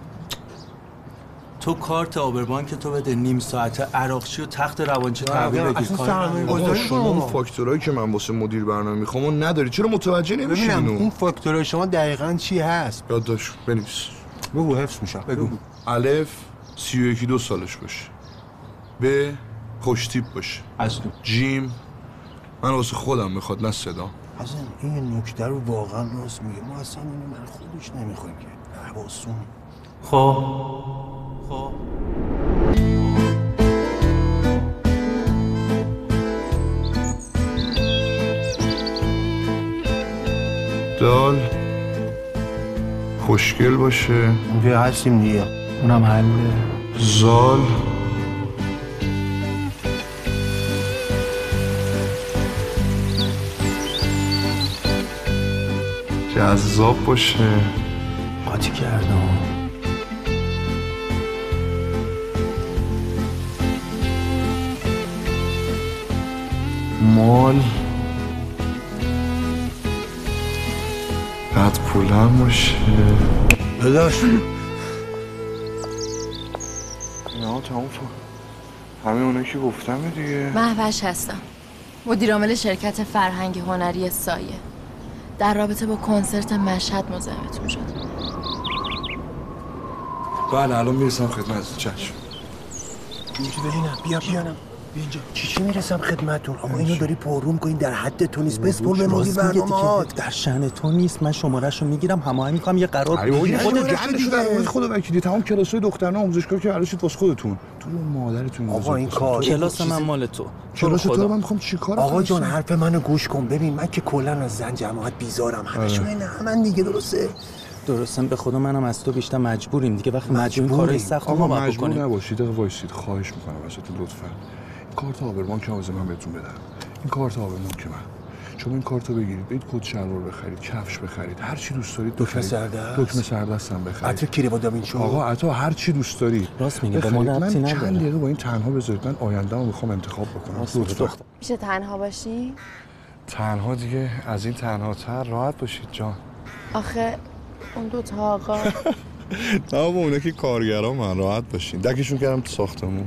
تو کارت آبربانک تو بده نیم ساعت عراقچی و تخت روانچی تحویل بگیر. اصلا کار شما. اون فاکتورایی که من واسه مدیر برنامه می‌خوام اون نداری. چرا متوجه نمیشین ببینم اون اون فاکتور شما دقیقا چی هست؟ یادداشت بنویس. بگو حفظ میشم. بگو. الف سی و یکی دو سالش باشه. ب خوشتیپ باشه. جیم. من واسه خودم می‌خواد نه صدا. حسن این نکته رو واقعا راست میگه. ما اصلا اینو من خودش نمی‌خوایم که. حواسون. خب. خب دال خوشگل باشه. اونجا هستیم دیگه. اونم حله زال. جذاب باشه. قاطی کردم. مال. بعد پولم باشه. داداش. نه تمام تو همه اونه که گفتم دیگه. محوش هستم. مدیر عامل شرکت فرهنگ هنری سایه. در رابطه با کنسرت مشهد مزاحمتون شد. بله الان می‌رسم خدمت چشم. اینجا ببینم بیا بیانم بیا اینجا. چی چی می‌رسم خدمتتون آقا اینو داری پرروم کنین در حد تو نیست. بسپر به مدیر برنامه‌هات در شأن تو نیست. من شمارهشو می‌گیرم. هماهنگ می‌کنم. یه قرار یه خودت خودت جمع مورد خود وکیلی تمام کلاسای دخترانه آموزشگاه که عروسید واسه خودتون. تو مادرتون آقا این کار کلاس من مال تو. کلاس تو خدا. من می‌خوام چیکار آقا؟ جان حرف منو گوش کن. ببین من که کلا از زن جماعت بیزارم. همشون آره. نه من دیگه درسته. درستم به خدا منم از تو بیشتر مجبوریم دیگه. وقتی مجبوریم کارهای سخت ما باید مجبور بکنیم. نباشید. وایسید. خواهش می‌کنم ازتون لطفا. کارت آبرمان که از من بهتون بدم این کارت آبرمان که من شما این کارت رو بگیرید برید کت شلوار بخرید کفش بخرید هر چی دوست دارید دکمه. سردست؟ دکمه سردستم بخرید عطر کیروا داوینچو؟ آقا عطا هر چی دوست داری راست میگه، به بخرید. ربطی من نداره. چند دقیقه با این تنها بذارید من آینده‌مو می‌خوام انتخاب بکنم لطفا میشه تنها باشی؟ تنها دیگه از این تنها تر راحت باشید جان آخه اون دو تا آقا نه با اونا که کارگرا من راحت باشین دکشون کردم تو ساختمون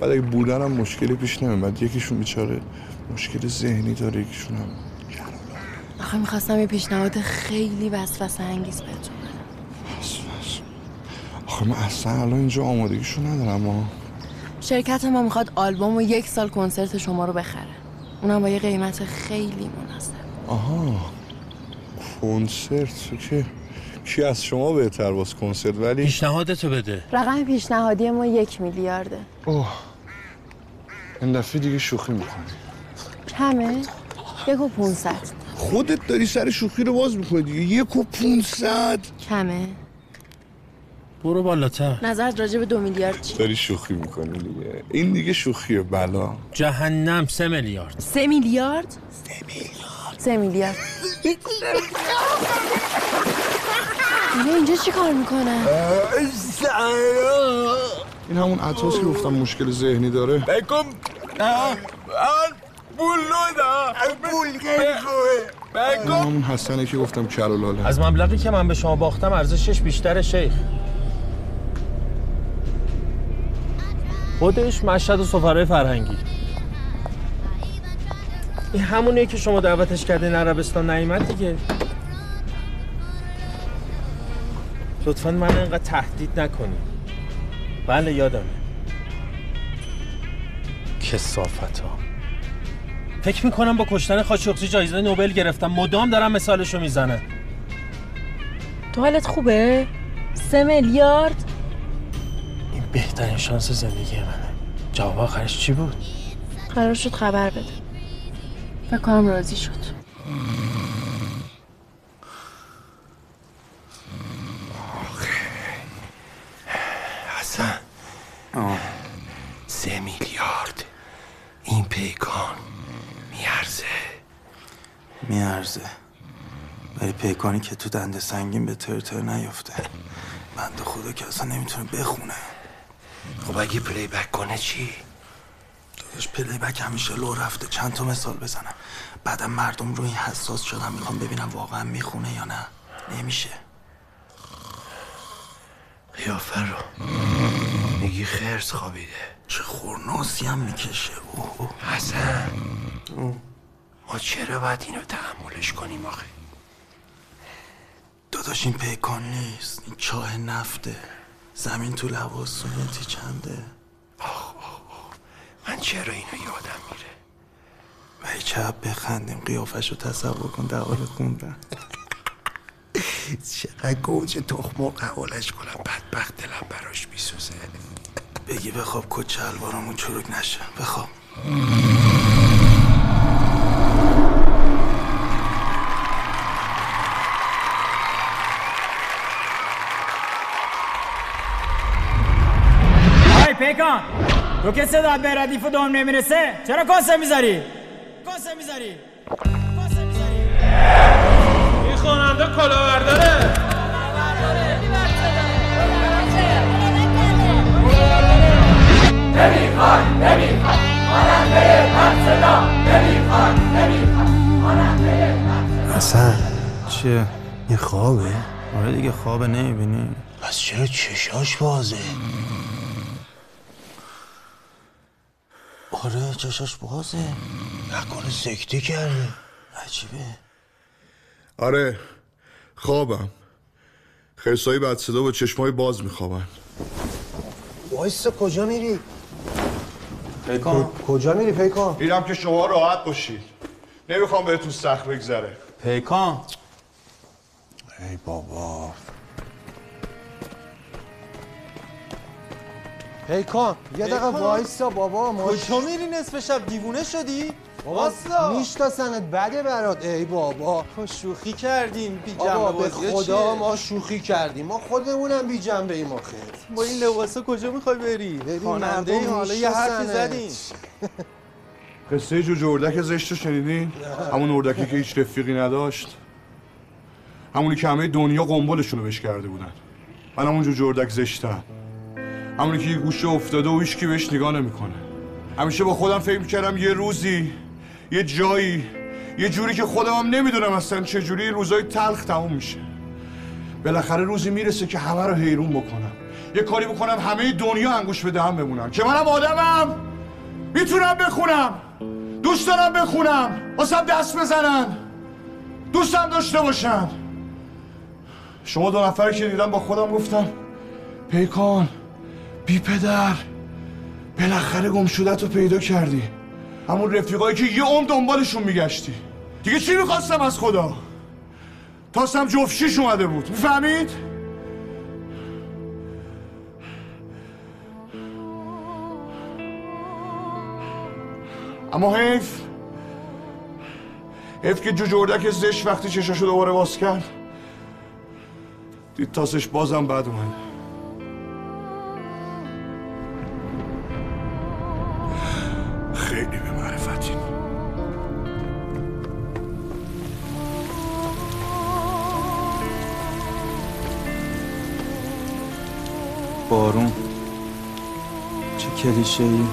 بعد اگه بودن هم مشکلی پیش نمیاد. یکیشون بیچاره مشکل ذهنی داره یکیشون هم آخه می‌خواستم یه پیشنهاد خیلی وسوسه انگیز بهتون بدم. آخه من اصلا الان اینجا آمادگیشو ندارم ما شرکت ما می‌خواد آلبوم و یک سال کنسرت شما رو بخره. اونم با یه قیمت خیلی مناسب. آها. کنسرت؟ که کی از شما بهتر باز کنسرت؟ ولی پیشنهادتو بده. رقم پیشنهادی ما یک میلیارده. اوه. این دفعه دیگه شوخی می‌کنی. کمه؟ یک و پونصد. خودت داری سر شوخی رو باز می‌کنی دیگه. یک و پونصد. کمه؟ برو بالاتر. نظرت راجع به دو میلیارد چی؟ داری شوخی می‌کنی دیگه. این دیگه شوخیه بلا. جهنم سه میلیارد. سه میلیارد؟ سه میلیارد. اینا اینجا چی کار می‌کنن؟ این همون عطاس که گفتم مشکل ذهنی داره. بکن پول نودا پول این همون حسنه که گفتم کلالاله از مبلغی که من به شما باختم ارزشش بیشتر شیخ. خودش مشهد و سفرهای فرهنگی. این همونیه که شما دعوتش کردین عربستان نیومد دیگه. لطفا من اینقدر تهدید نکنی. بله یادمه. کسافت ها فکر می‌کنم با کشتن خاشقچی جایزه نوبل گرفتم. مدام دارم مثالشو می‌زنن تو حالت خوبه؟ سه میلیارد؟ این بهترین شانس زندگی منه. جواب آخرش چی بود؟ قرار شد خبر بده. فکر کنم راضی شد حسن سه میلیارد. این پیکان میارزه. میارزه. ولی پیکانی که تو دنده سنگین به ترتر نیفته. بنده خدا که اصلا نمی‌تونه بخونه. خب اگه playback کنه چی؟ داداش playback همیشه لو رفته. چند تا مثال بزنم. بعدم مردم رو این حساس شدن می‌خوام ببینم واقعا می‌خونه یا نه. نمیشه. قیافه رو. میگی خرس خوابیده. چه خورناسی هم می‌کشه. اوه حسن. ما چرا باید اینو تحملش کنیم آخه؟ داداش این پیکان نیست. این چاه نفته. زمین تو لباسونتی چنده. من چرا اینو یادم میره؟ و چپ بخندیم. قیافش رو تصور کن در حال خوندن. چقدر گوجه تخم مرغ حوالش کنم. بدبخت دلم براش میسوزه. بگی بخواب کچه الوارمون چروک نشه. بخواب. های پیکان تو که صدا به ردیف و دام نمی‌رسه؟ چرا کاسه می‌ذاری؟ کاسه می‌ذاری؟ این خواننده کلاورداره نمی‌خواد نمی‌خواد خواننده پس صدا نمی‌خواد نمی‌خواد خواننده حسن. چیه؟ این خوابه؟ آره دیگه خوابه نمی‌بینی. پس چرا چشاش بازه؟ آره چشاش بازه. نکنه سکته کرده. عجیبه. آره خوابم خرسایی بعد صدا با چشمای باز میخوابن وایسا کجا میری؟ پیکان کجا میری پیکان؟ میرم که شما راحت باشید نمی‌خوام بهتون سخت بگذره پیکان ای بابا پیکان یه دقیقه. وایسا بابا ما کجا میری نصف شب دیوونه شدی؟ بابا میشناسنت بده برات ای بابا. شوخی کردیم بی بابا جنبه به خدا چیه؟ ما شوخی کردیم. ما خودمونم بی جنبه ایم آخه با این لباسا کجا می‌خوای بری؟ خواننده حالا یه حرفی. زدیم. قصه جوجه اردک زشت رو شنیدین؟ همون اردکی که هیچ رفیقی نداشت. همونی که همه دنیا قنبلشون رو بهش کرده بودن. من همون جوجه اردک زشتم. همونی که یه گوشه افتاده و هیچکی بهش نگاه نمی‌کنه. همیشه با خودم فکر می‌کردم یه روزی یه جایی یه جوری که خودم هم نمی‌دونم اصلا چه جوری روزای تلخ تموم میشه. بالاخره روزی می‌رسه که همه رو حیرون بکنم. یه کاری بکنم همه دنیا انگوش به دهن بمونن. که منم آدمم. می‌تونم بخونم. دوست دارم بخونم. واسم دست بزنن. دوستم داشته باشن. شما دو نفر که دیدم با خودم گفتم پیکان بی پدر بالاخره گمشدت رو پیدا کردی. همون رفیقایی که یه عمر دنبالشون میگشتی. دیگه چی می‌خواستم از خدا؟ تاستم جفشیش اومده بود. می‌فهمید؟ اما حیف حیف که جوجه اردک زشت وقتی چشاشو دوباره باز کرد دید تاسش بازم بد اومد. خیلی. بارون. چه کلیشه ای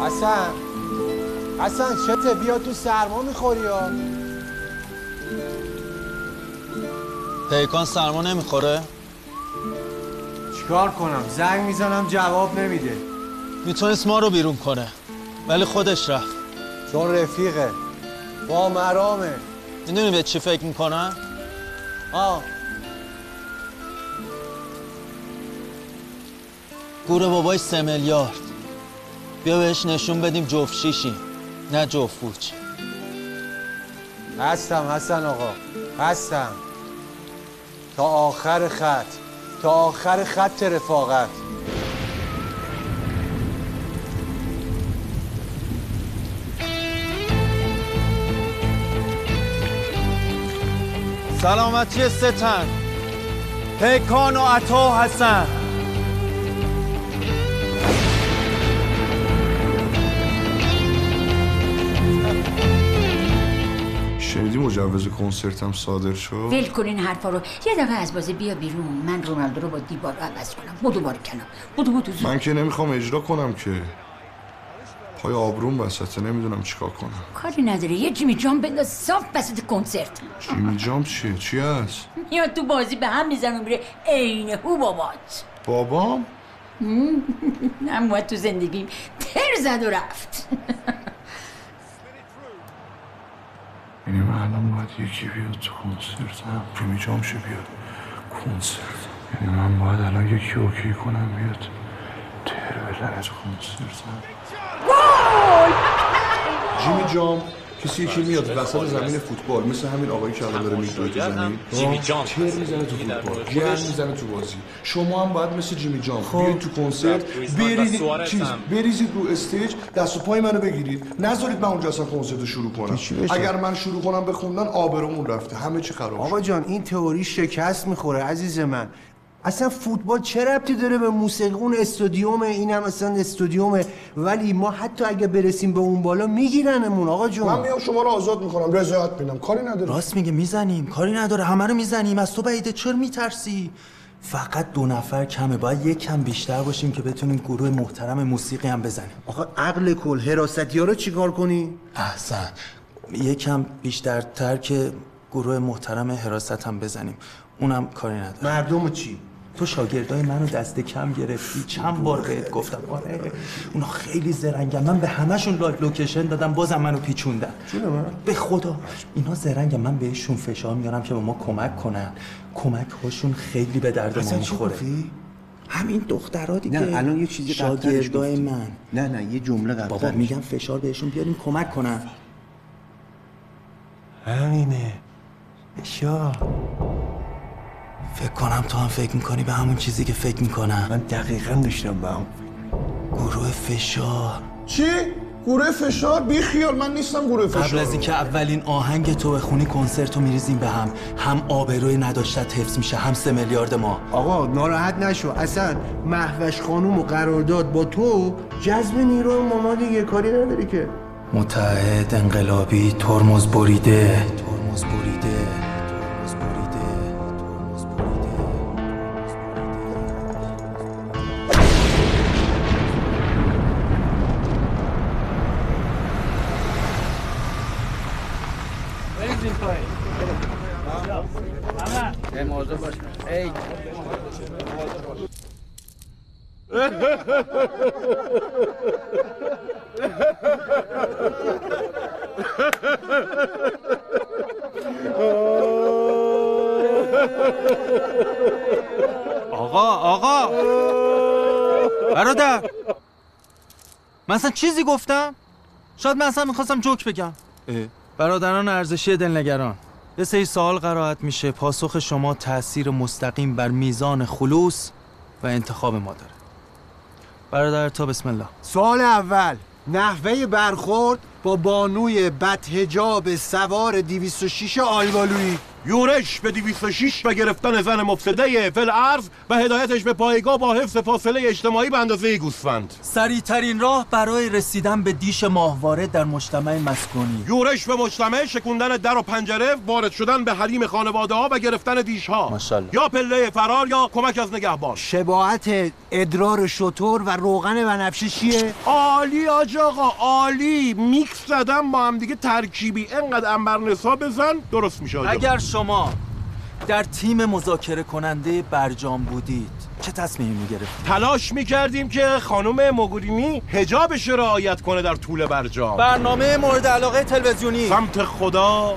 حسن. حسن چته؟ بیا تو سرما می‌خوری ها. پیکان سرما نمی‌خوره؟ چیکار کنم؟ زنگ می‌زنم جواب نمیده. می‌تونست ما رو بیرون کنه ولی خودش رفت. چون رفیقه. با مرامه. می‌دونی به چی فکر می‌کنم؟ آه. گور بابای سه میلیارد. بیا بهش نشون بدیم جفت شیشی نه جفت فوچ هستم حسن آقا. هستم. تا آخر خط. تا آخر خط رفاقت. سلامتی ستن. پیکان و عطا حسن. شنیدی مجوز کنسرتم صادر شد ول کن این حرفا رو یه دفعه از بازی بیا بیرون من رونالدو رو با دیبارو عوض کنم بودو بار کنم بودو بودو زود. من که نمی‌خوام اجرا کنم که پای آبروم وسطه نمی‌دونم چیکار کنم کاری نداره یه جیمی جام بنداز صاف وسط کنسرت جیمی جامپ چیه چی هست میاد تو بازی به هم می‌زنه و میره عین هو بابات بابام اما تو زندگیم تر زد و رفت یعنی من الان باید یکی بیاد تو کنسرتم جیمی جامشه بیاد. کنسرت. یعنی من باید الان یکی اوکی کنم بیاد. تر بزنه تو کنسرتم جیمی جام کسی که میاد وسط زمین فوتبال مثل همین آقایی که الان داره میدوه تو زمین جیمی. تر می‌زنه تو فوتبال گرم می‌زنه تو بازی شما هم باید مثل جیمی جام خب. بیاید تو کنسرت سوارز چیز. بریزید رو استیج دست و پای منو بگیرید نذارید من اونجا اصلا کنسرت رو شروع کنم؟ اگر من شروع کنم به خوندن آبرومون رفته همه چی خراب. آقا جان این تئوری شکست می‌خوره عزیز من اصلا فوتبال چه ربطی داره به موسیقی؟ اون استادیومه این هم اصلا استادیومه ولی ما حتی اگه برسیم به اون بالا میگیرنمون آقا جون. من میام شما رو آزاد می‌کنم رضایت میدم. کاری نداره راست میگه می‌زنیم. کاری نداره. همه رو می‌زنیم. از تو بعیده چرا میترسی؟ فقط دو نفر کمه. باید یک کم بیشتر باشیم که بتونیم گروه محترم موسیقی هم بزنیم. آقا عقل کل حراستی ها رو چیکار کنی؟ احسن. یکم بیشترتر که گروه محترم حراست هم بزنیم. اونم کاری نداره. مردم چی؟ تو شاگردای منو دست کم گرفتی چند بار بهت گفتم آره اونا خیلی زرنگن. من به همشون live location دادم بازم منو پیچوندن. به خدا. اینا زرنگ من بهشون فشار میارم که به ما کمک کنن. کمک هاشون خیلی به درد ما می‌خوره؟ همین دخترها دیگه نه الان یه چیزی شاگردای. من. نه نه یه جمله قبل بابا میگم فشار بهشون بیاریم کمک کنن. همینه. شا فکر کنم تو هم فکر می‌کنی به همون چیزی که فکر می‌کنم. من دقیقا داشتم به هم گروه فشار. چی؟ گروه فشار؟ بی خیال من نیستم گروه فشار قبل از اینکه اولین آهنگ تو بخونی کنسرت رو میریزیم به هم. هم آبروی نداشتت حفظ میشه هم سه میلیارد ما. آقا ناراحت نشو. اصلا محوش خانوم و قرارداد با تو جذب نیرو ماما دیگه کاری نداری که. متحد انقلابی ترمز بریده. ترمز بریده. ای آقا آقا. برادر. من اصلا چیزی گفتم؟ شاید من اصلا می‌خواستم جوک بگم. برادران ارزشی دلنگران. یه سری سوال قرائت میشه. پاسخ شما تاثیر مستقیم بر میزان خلوص و انتخاب ما داره. برادر تا بسم الله. سوال اول. نحوه برخورد با بانوی بدهجاب سوار 206 آلبالویی یورش به 206 و گرفتن زن مفسده فل ارز و هدایتش به پایگاه با حفظ فاصله اجتماعی به اندازه گوسفند سریع ترین راه برای رسیدن به دیش ماهواره در مجتمع مسکونی یورش به مجتمع شکوندن در و پنجره وارد شدن به حریم خانواده ها و گرفتن دیش ها ماشاءالله. یا پله فرار یا کمک از نگهبان شباهت ادرار شطور و روغن بنفشه چیه؟ عالی آج آقا عالی میکس زدم با هم دیگه ترکیبی انقدر انبرنسا بزن درست میشه. اگر شما در تیم مذاکره کننده برجام بودید. چه تصمیمی می‌گرفت؟ تلاش می‌کردیم که خانم موگورینی هجابش رو رعایت کنه در طول برجام. برنامه مورد علاقه تلویزیونی. سمت خدا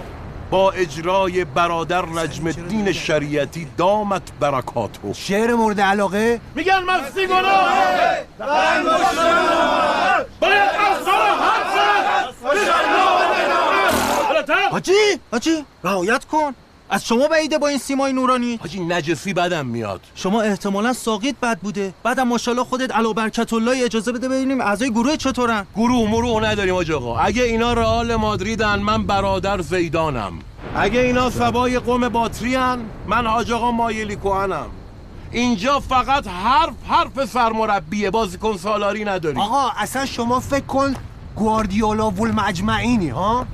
با اجرای برادر نجم الدین شریعتی دامت برکاتو شعر مورد علاقه؟ میگن مستی گناهه باید از حاجی حاجی رعایت کن. از شما بعیده با این سیمای نورانی. حاجی نجسی بدم میاد. شما احتمالا ساقیت بد بوده. بعدم ماشاءالله خودت علا برکت الله اجازه بده ببینیم اعضای گروه چطورن. گروه مرو نداریم آج آقا. اگه اینا رئال مادریدن من برادر زیدانم. اگه اینا سبای قوم باتریان من حاج آقا مایلی کوهنم. اینجا فقط حرف حرف سرمربیه بازیکن سالاری نداری آقا اصلا شما فکر کن گواردیولا و المجمعینی ها؟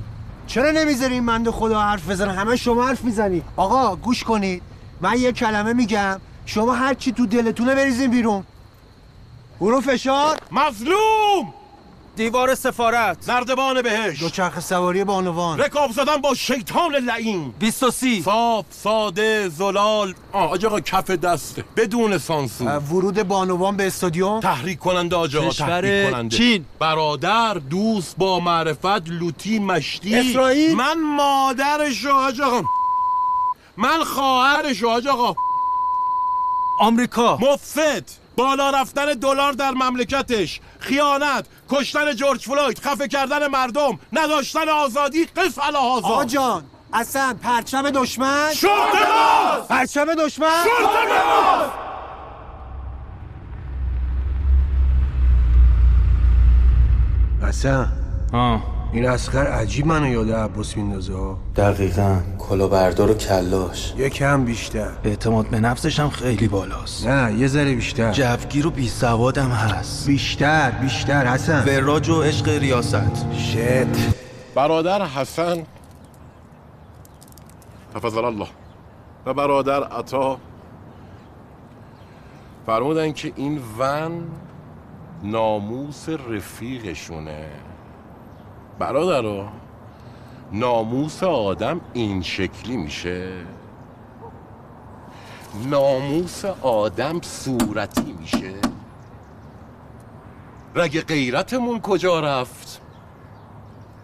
چرا نمی‌ذارین من خدا حرف بزنه؟ همه شما حرف می‌زنی. آقا گوش کنید. من یه کلمه میگم. شما هر چی تو دلتونه بریزین بیرون. برو فشار مظلوم! دیوار سفارت. نردبان بهش دوچرخ سواری بانوان. رکاب زدن با شیطان لعین. 23 صاف ساده زلال. آه آج آقا کف دسته بدون سانسور. ورود بانوان به استادیوم. تحریک کننده آج آقا کشور تحریک کننده. چین. برادر دوست با معرفت لوتی مشتی. اسرائیل؟ من مادرش آج آقا. من خواهرش آج آقا. آمریکا. مفسد بالا رفتن دلار در مملکتش. خیانت کشتن جورج فلوید خفه کردن مردم نداشتن آزادی قف آقا الهازا جان اصلا پرچم دشمن؟ شرط باز پرچم دشمن؟ شرط باز اصلا آه. این اسخر عجیب منو یاد عباس میندازه ها. دقیقا. کلاهبردار و کلاش. یه کم بیشتر. اعتماد به نفسش هم خیلی بالاست. نه یه ذره بیشتر. جوگیر و بی هم هست. بیشتر بیشتر حسن. وراج و عشق ریاست. شت. برادر حسن. حفظ الله. و برادر عطا. فرمودن که این ون ناموس رفیقشونه. برادر ناموس آدم این شکلی میشه؟ ناموس آدم صورتی میشه؟ رگ غیرتمون کجا رفت؟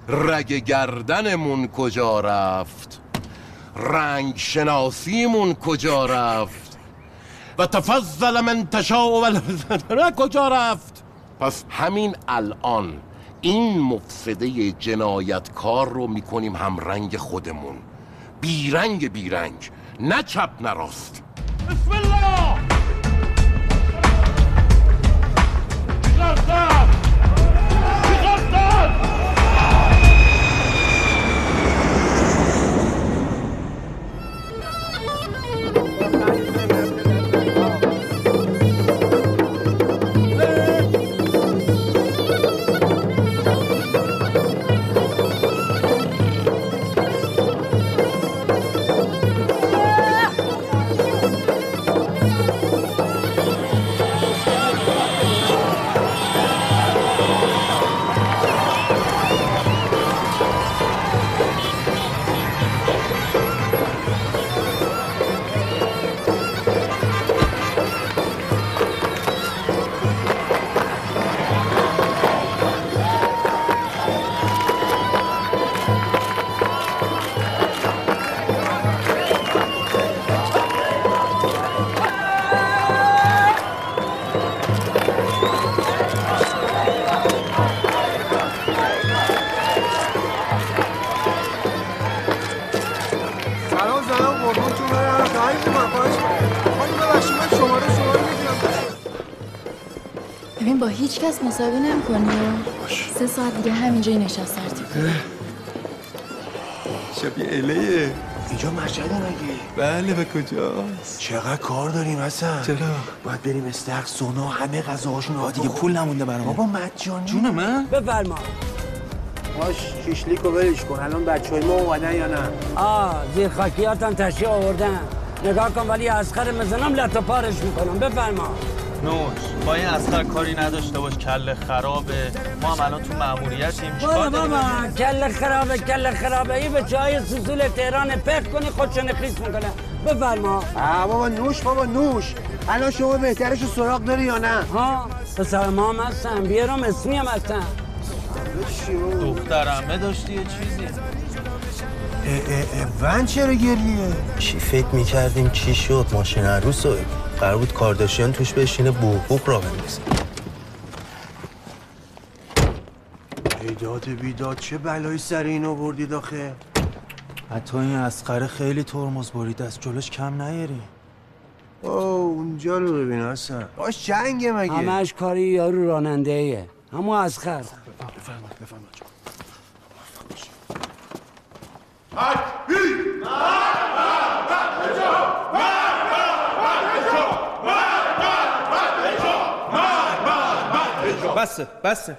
رگ گردنمون کجا رفت؟ رنگ شناسیمون کجا رفت؟ و تفضل من تشاء و کجا رفت؟ پس همین الان این مفسده جنایتکار رو می‌کنیم هم رنگ خودمون. بیرنگ بیرنگ نه چپ نه راست. بسم الله! هیچ کس مصاحبه نمی‌کنی؟ و سه ساعت دیگه همینجای نشست ترتیب. شبیه الیه اینجا مشهد مگه بله به کجاست؟ چقدر کار داریم حسن؟ چرا؟ باید بریم استخر سونا همه غذاهاشون رو دیگه پول نمونده برام بابا مجانی. جون من؟ بفرما. باش شیشلیک رو ولش کن. الان بچه های ما اومدن یا نه؟ آه زیر خاکیاتم تشریح آوردن. نگاه کن ولی اسخر مزنم لط و پارش می‌کنم. بفرما. نوش. با این اسخر کاری نداشته باش کله خرابه ما هم الان تو مأموریتیم. بابا بابا کل خرابه کل خرابه ای به جای سوسول تهران پک کنی خودشو نخیس می‌کنه. بفرما. آه بابا نوش بابا نوش. الان شما بهترش رو سراغ داری یا نه؟ ها پسر ما هم هستم بیارم اسمی هم هستم دخترمه داشتی یه چیزی؟ ون چرا گریه؟ چی فکر می‌کردیم چی شد؟ ماشین عروس رو قرار بود کارداشیان توش بشینه بوق را بندازه ایداد بیداد چه بلایی سر اینو بردید آخه؟ حتی این اسخره خیلی ترمز برید از جلوش کم نیاری. اوه اونجا رو ببین اصلا باش جنگه مگه؟ همش کاری یارو راننده ایه همون اسخر بفرمایید بفرمایید بسه بسه.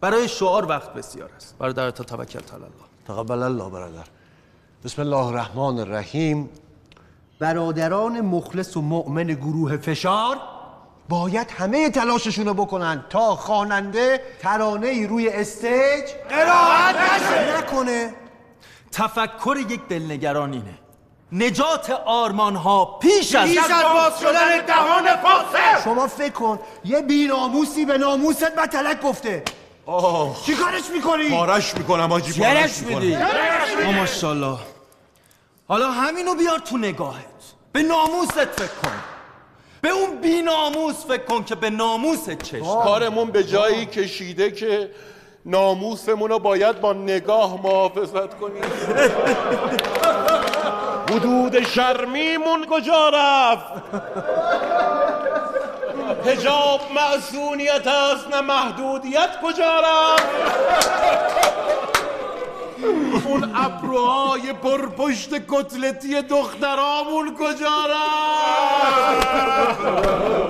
برای شعار وقت بسیار است. برادر تا توکل تعالی الله. تقبل الله برادر. بسم الله الرحمن الرحیم. برادران مخلص و مؤمن گروه فشار باید همه تلاششون رو بکنن تا خواننده ترانه ای روی استیج قرائت نکنه. تفکر یک دلنگران اینه. نجات آرمان ها پیش از پیش از باز شدن دهان فاسق. شما فکر کن یه بیناموسی به ناموست متلک گفته. آه. چی کارش می‌کنی؟ پارش می‌کنم آجی پارش می‌کنم. آ ماشاءالله. حالا همینو بیار تو نگاهت. به ناموست فکر کن. به اون بی ناموس فکر کن که به ناموست چشم. کارمون به جایی کشیده که ناموسمون رو باید با نگاه محافظت کنیم. حدود شرمیمون کجا رفت؟ هجاب معصونیت است نه محدودیت کجا رفت؟ اون ابروهای پرپشت کتلتی دخترامون کجا رفت؟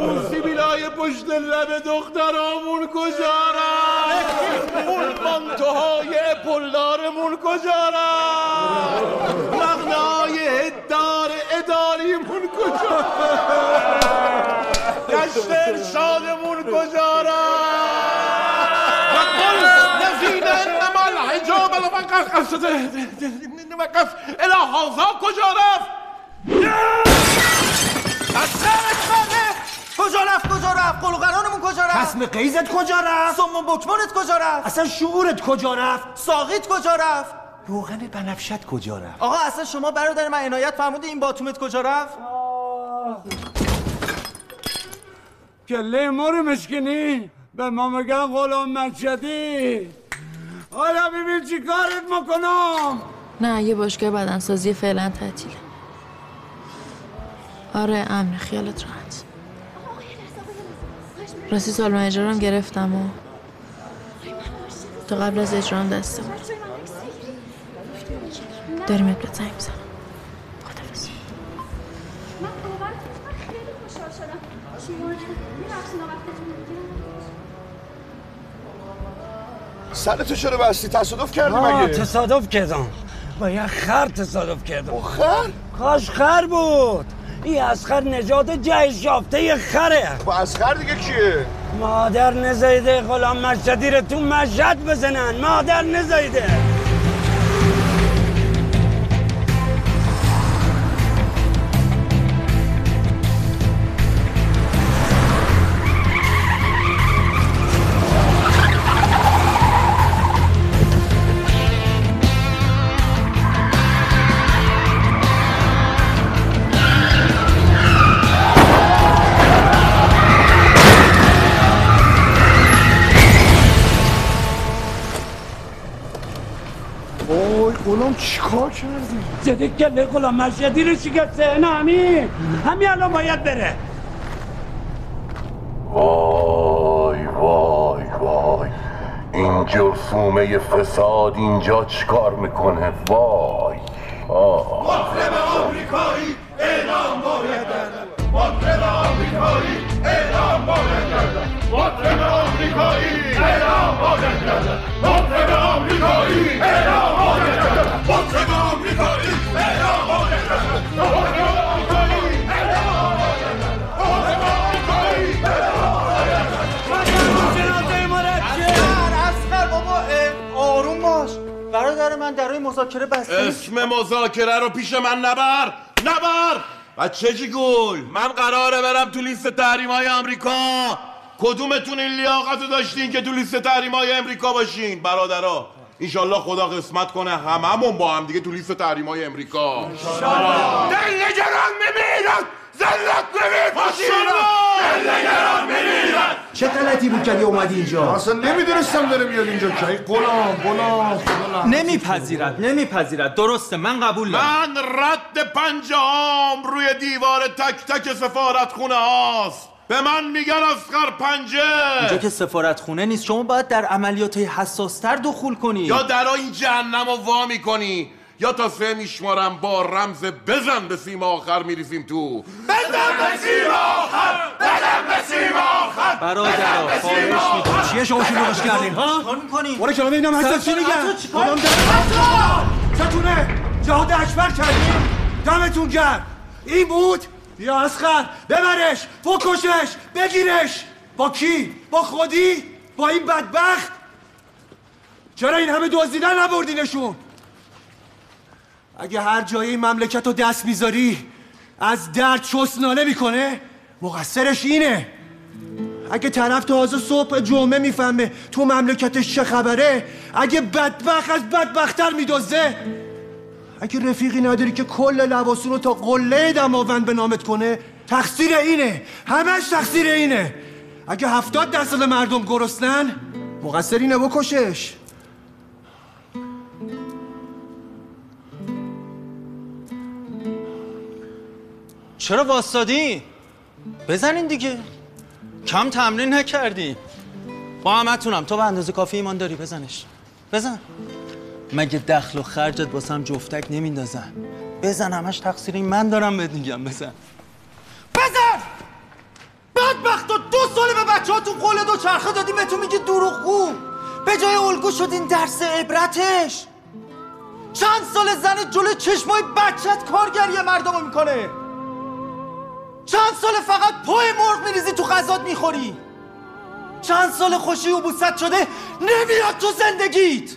اون سیبیلای پشت لب دخترامون کجا رفت؟ اون مانتوهای پلدارمون کجا رفت؟ مغنای هدار اداریمون کجا گشت ارشادمون کجا نزین انما الحجاب وقف وقف الهازا کجا رفت؟ کجا رفت کجا رفت؟ قلقرانمون کجا رفت؟ کسم قیزت کجا رفت؟ سمون بکمانت کجا رفت؟ اصلا شعورت کجا رفت؟ ساقیت کجا رفت؟ روغن بنفشت کجا رفت؟ آقا اصلا شما برادر من عنایت فرمودی این باتومت کجا رفت؟ کله ما رو مشکنی به ما میگن غلام مشهدی حالا ببین چی کارت می‌کنم. نه یه باشگاه بدنسازی فعلا تعطیله. آره امن خیالت راحت. راستی سالمه اجرام گرفتم و تا قبل از اجرام بود داریم شما میبخشین وقتتون می‌گیرم سرتو چرا بستی؟ تصادف کردی آه مگه؟ تصادف کردم. با یه خر تصادف کردم. خر؟ کاش خر بود. این اسخر نجات جهش یافته خره. با اسخر دیگه کیه؟ مادر نزایده غلام مشهدی رو تو مشهد بزنن. مادر نزایده چیکار کردی؟ زده کله غلام مشهدی رو شکسته نه همین همین الان باید بره. وای وای وای. این جرثومه فساد اینجا چیکار می‌کنه؟ وای. مطرب آمریکایی اعلام باید گردد مطرب آمریکایی اعلام باید گردد مطرب آمریکایی اعلام باید گردد مطرب آمریکایی اعلام مذاکره بسته اسم مذاکره رو پیش من نبر. نبر. بچه جی گل من قراره برم تو لیست تحریم های امریکا کدومتون این لیاقت رو داشتین که تو لیست تحریم های امریکا باشین؟ برادرها ایشالله خدا قسمت کنه هممون با هم دیگه تو لیست تحریم های امریکا دل نگران میمیرن زلت میمیرن چه غلطی بود کردی اومدی اینجا؟ اصلا نمی‌دونستم داره میاد اینجا کی غلام غلام. نمیپذیرد نمیپذیرد. درسته من قبول دارم. من رد پنجهام روی دیوار تک تک سفارت خونه هاست. به من میگن اسخر پنجه. اینجا که سفارت خونه نیست شما باید در عملیات حساستر دخول کنی. یا درا این جهنم رو وا می‌کنی. یا تا سه میشمارم با رمز بزن به سیم آخر میریزیم تو. بزن به سیم آخر بزن به سیم آخر برادر خواهش می‌کنم. چیه شما شلوغش کردین؟ ها؟ چیکار می‌کنین؟ برو کنار ببینم هستن چی میگن. کدام در- چتونه؟ جهاد اکبر کردیم دمتون گرم. این بود؟ یا اسخر ببرش بکشش بگیرش. با کی؟ با خودی؟ با این بدبخت؟ چرا این همه دزدیدن نبردینشون؟ اگه هر جایی این مملکت رو دست می‌ذاری از درد چسنانه می‌کنه. مقصرش اینه. اگه طرف تازه صبح جمعه می‌فهمه تو مملکتش چه خبره اگه بدبخت از بدبختتر میدزده اگه رفیقی نداری که کل لباسون رو تا قله دماوند به نامت کنه تقصیر اینه. همش تقصیر اینه. اگه هفتاد درصد مردم گرسنن مقصر اینه بکشش. چرا واسادی؟ بزنین دیگه. کم تمرین نکردی. با همتونم. تو به اندازه کافی ایمان داری؟ بزنش. بزن. مگه دخل و خرجت واسم جفتک نمیندازن؟ بزن همش تقصیر این من دارم بهت میگم. بزن. بزن! بدبخت دو ساله به بچه هاتون قول دو چرخه دادیم بهتون میگه دروغگو. به جای الگو شدین درس عبرتش. چند سال زن جلو چشمای بچت کارگری مردم رو می‌کنه. چند سال فقط پای مرغ میریزی تو غذات می‌خوری؟ چند سال خوشی و بوست شده نمیاد تو زندگیت؟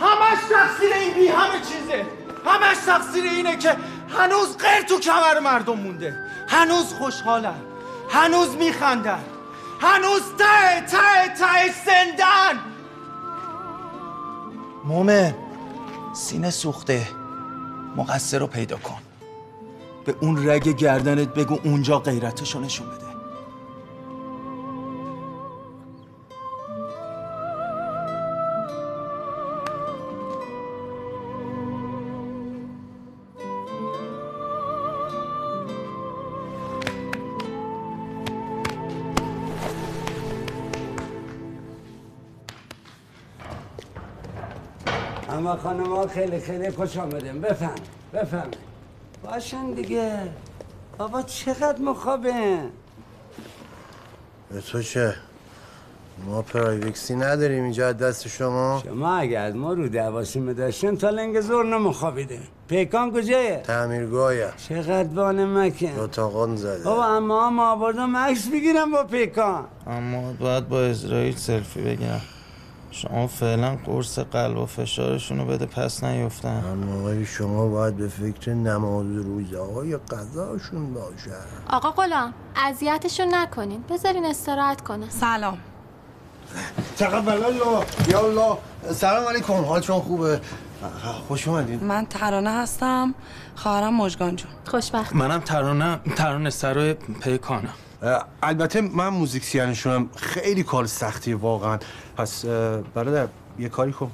همش تقصیر این بی همه چیزه. همش تقصیر اینه که هنوز غیر تو کمر مردم مونده. هنوز خوشحالن. هنوز میخندن. هنوز ته ته ته زندن. مومن سینه سوخته. مقصر رو پیدا کن. به اون رگ گردنت بگو اونجا غیرتشو نشون بده. اما خانم ها خیلی خیلی خوش آمدیم بفهم بفهم باشن دیگه. بابا چقدر مخابه به تو چه؟ ما پرایوکسی نداریم اینجا از دست شما. شما اگه از ما رو دواسیمه داشتین تا لنگ زور نمخوابیده. پیکان کجایه؟ تعمیرگاهی چقدر بانه مکن اتاقان زده. بابا اما هم آوردم عکس بگیرم با پیکان. اما باید با اسرائیل سلفی بگیرم شما فعلا قرص قلب و فشارشون رو بده پس نیفتن. اما شما باید به فکر نماز روزه های قضاشون باشن آقا غلام اذیتشون نکنین. بذارین استراحت کنه سلام. تقبل الله یا الله؟ سلام علیکم. حالتون خوبه؟ خوش اومدین. من ترانه هستم. خواهرم مژگان جون. خوشبخت. منم ترانه ترانه سرای پیکانم. البته من musician شونم خیلی کار سختیه واقعا. پس برادر یه کاری کن.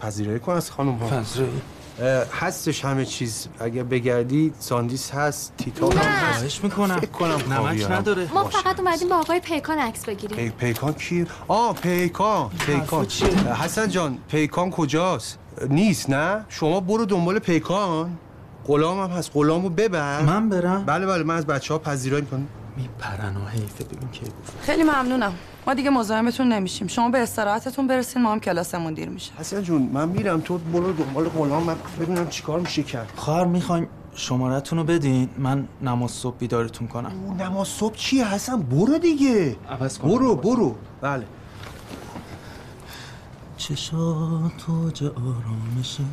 پذیرایی کن از خانم ها. پذیرایی؟ هستش همه چیز. اگه بگردی ساندیس هست تیتاپ هم هست. می‌کنم. فکر کنم نمک. نداره. ما فقط اومدیم با آقای پیکان عکس بگیریم. پی... پیکان کی؟ آه پیکان. پیکان. حسن جان پیکان کجاست؟ نیست نه؟ شما برو دنبال پیکان. غلام هم هست. غلامو ببر. من برم؟ بله بله من از بچه ها پذیرایی می‌کنم. میپرن و حیفه. ببین کی گفت. خیلی ممنونم. ما دیگه مزاحمتون نمیشیم. شما به استراحتتون برسین ما هم کلاسمون دیر میشه. حسن جون من میرم. تو برو دنبال غلام من ببینم چیکار میشه کرد. خواهر می‌خوایم شمارتون رو بدین؟ من نماز صبح بیدارتون کنم. او نماز صبح چیه حسن؟ برو دیگه. عوض کن برو برو. بله. چشاتو جا آرامشه.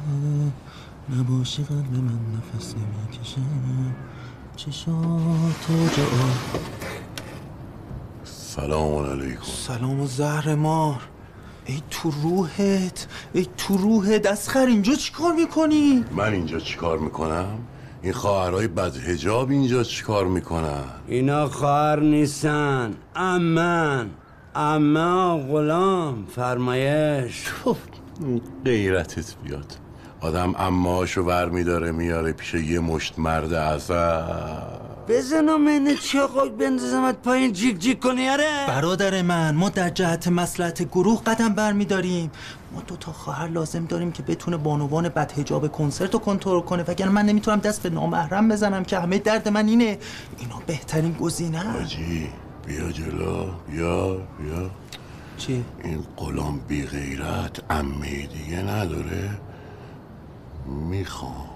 نباشی قلب من نفس نمی‌کشه. آرامشه سلام علیکم. سلام و زهر مار. ای تو روحت ای تو روحت. اسخر اینجا چیکار می‌کنی؟ من اینجا چیکار می‌کنم؟ این خواهرای بدهجاب اینجا چیکار می‌کنن؟ اینا خواهر نیستن. امن. اما غلام. فرمایش. غیرتت بیاد. آدم اماشو ور میداره میاره پیش یه مشت مرد عذب بزنم اینه چاقاک بندازمت پایین جیک جیک کنی آره؟ برادر من ما در جهت مسلحت گروه قدم برمیداریم ما دو تا خواهر لازم داریم که بتونه بانوان بد حجاب کنسرت رو کنترل کنه. وگرنه من نمی‌تونم دست به نامحرم بزنم که همه درد من اینه. اینا بهترین گزینه حاجی بیا جلو. بیا بیا. چی؟ این غلام بی غیرت امه دیگه نداره. می‌خوام.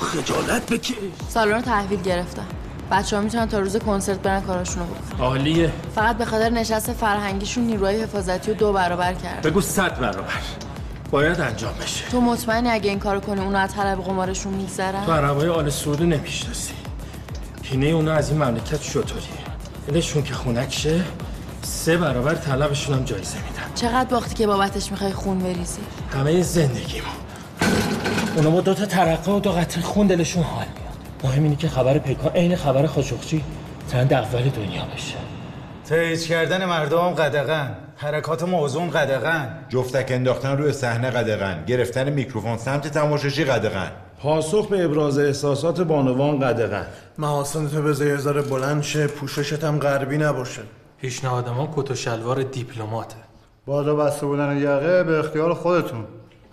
خجالت بکش. سالن رو تحویل گرفتم بچه ها می‌تونن تا روز کنسرت برن کاراشونو بکنن. عالیه. فقط به خاطر نشست فرهنگیشون نیروهای حفاظتی رو دو برابر کرد. بگو صد برابر. باید انجام بشه. تو مطمئنی اگه این کارو کنی اونو از طلب قمارشون میگذرن؟ تو عربای آل سعودو نمی‌شناسی. کینه اونا از این مملکت شطوریه دلشون که خونکشه سه برابر طلبشون هم جایزه میدن. چقدر باختی که بابتش می‌خوای خون بریزی؟ همه زندگیمو. اونا با دو تا ترقه و دو قطره خون دلشون حال میاد. مهم اینه که خبر پیکان عین خبر خاشقچی ترند اول دنیا بشه. تیز کردن مردم قدغن. حرکات موزون قدغن. جفتک انداختن روی صحنه قدغن. گرفتن میکروفون سمت تماشاشی قدغن. پاسخ به ابراز احساسات بانوان قدغن. محاسن تو بذار یه ذره بلند شه پوششت هم غربی نباشه. پیشنهاد ما کت و شلوار دیپلماته. بالا بسته بودن یقه به اختیار خودتون.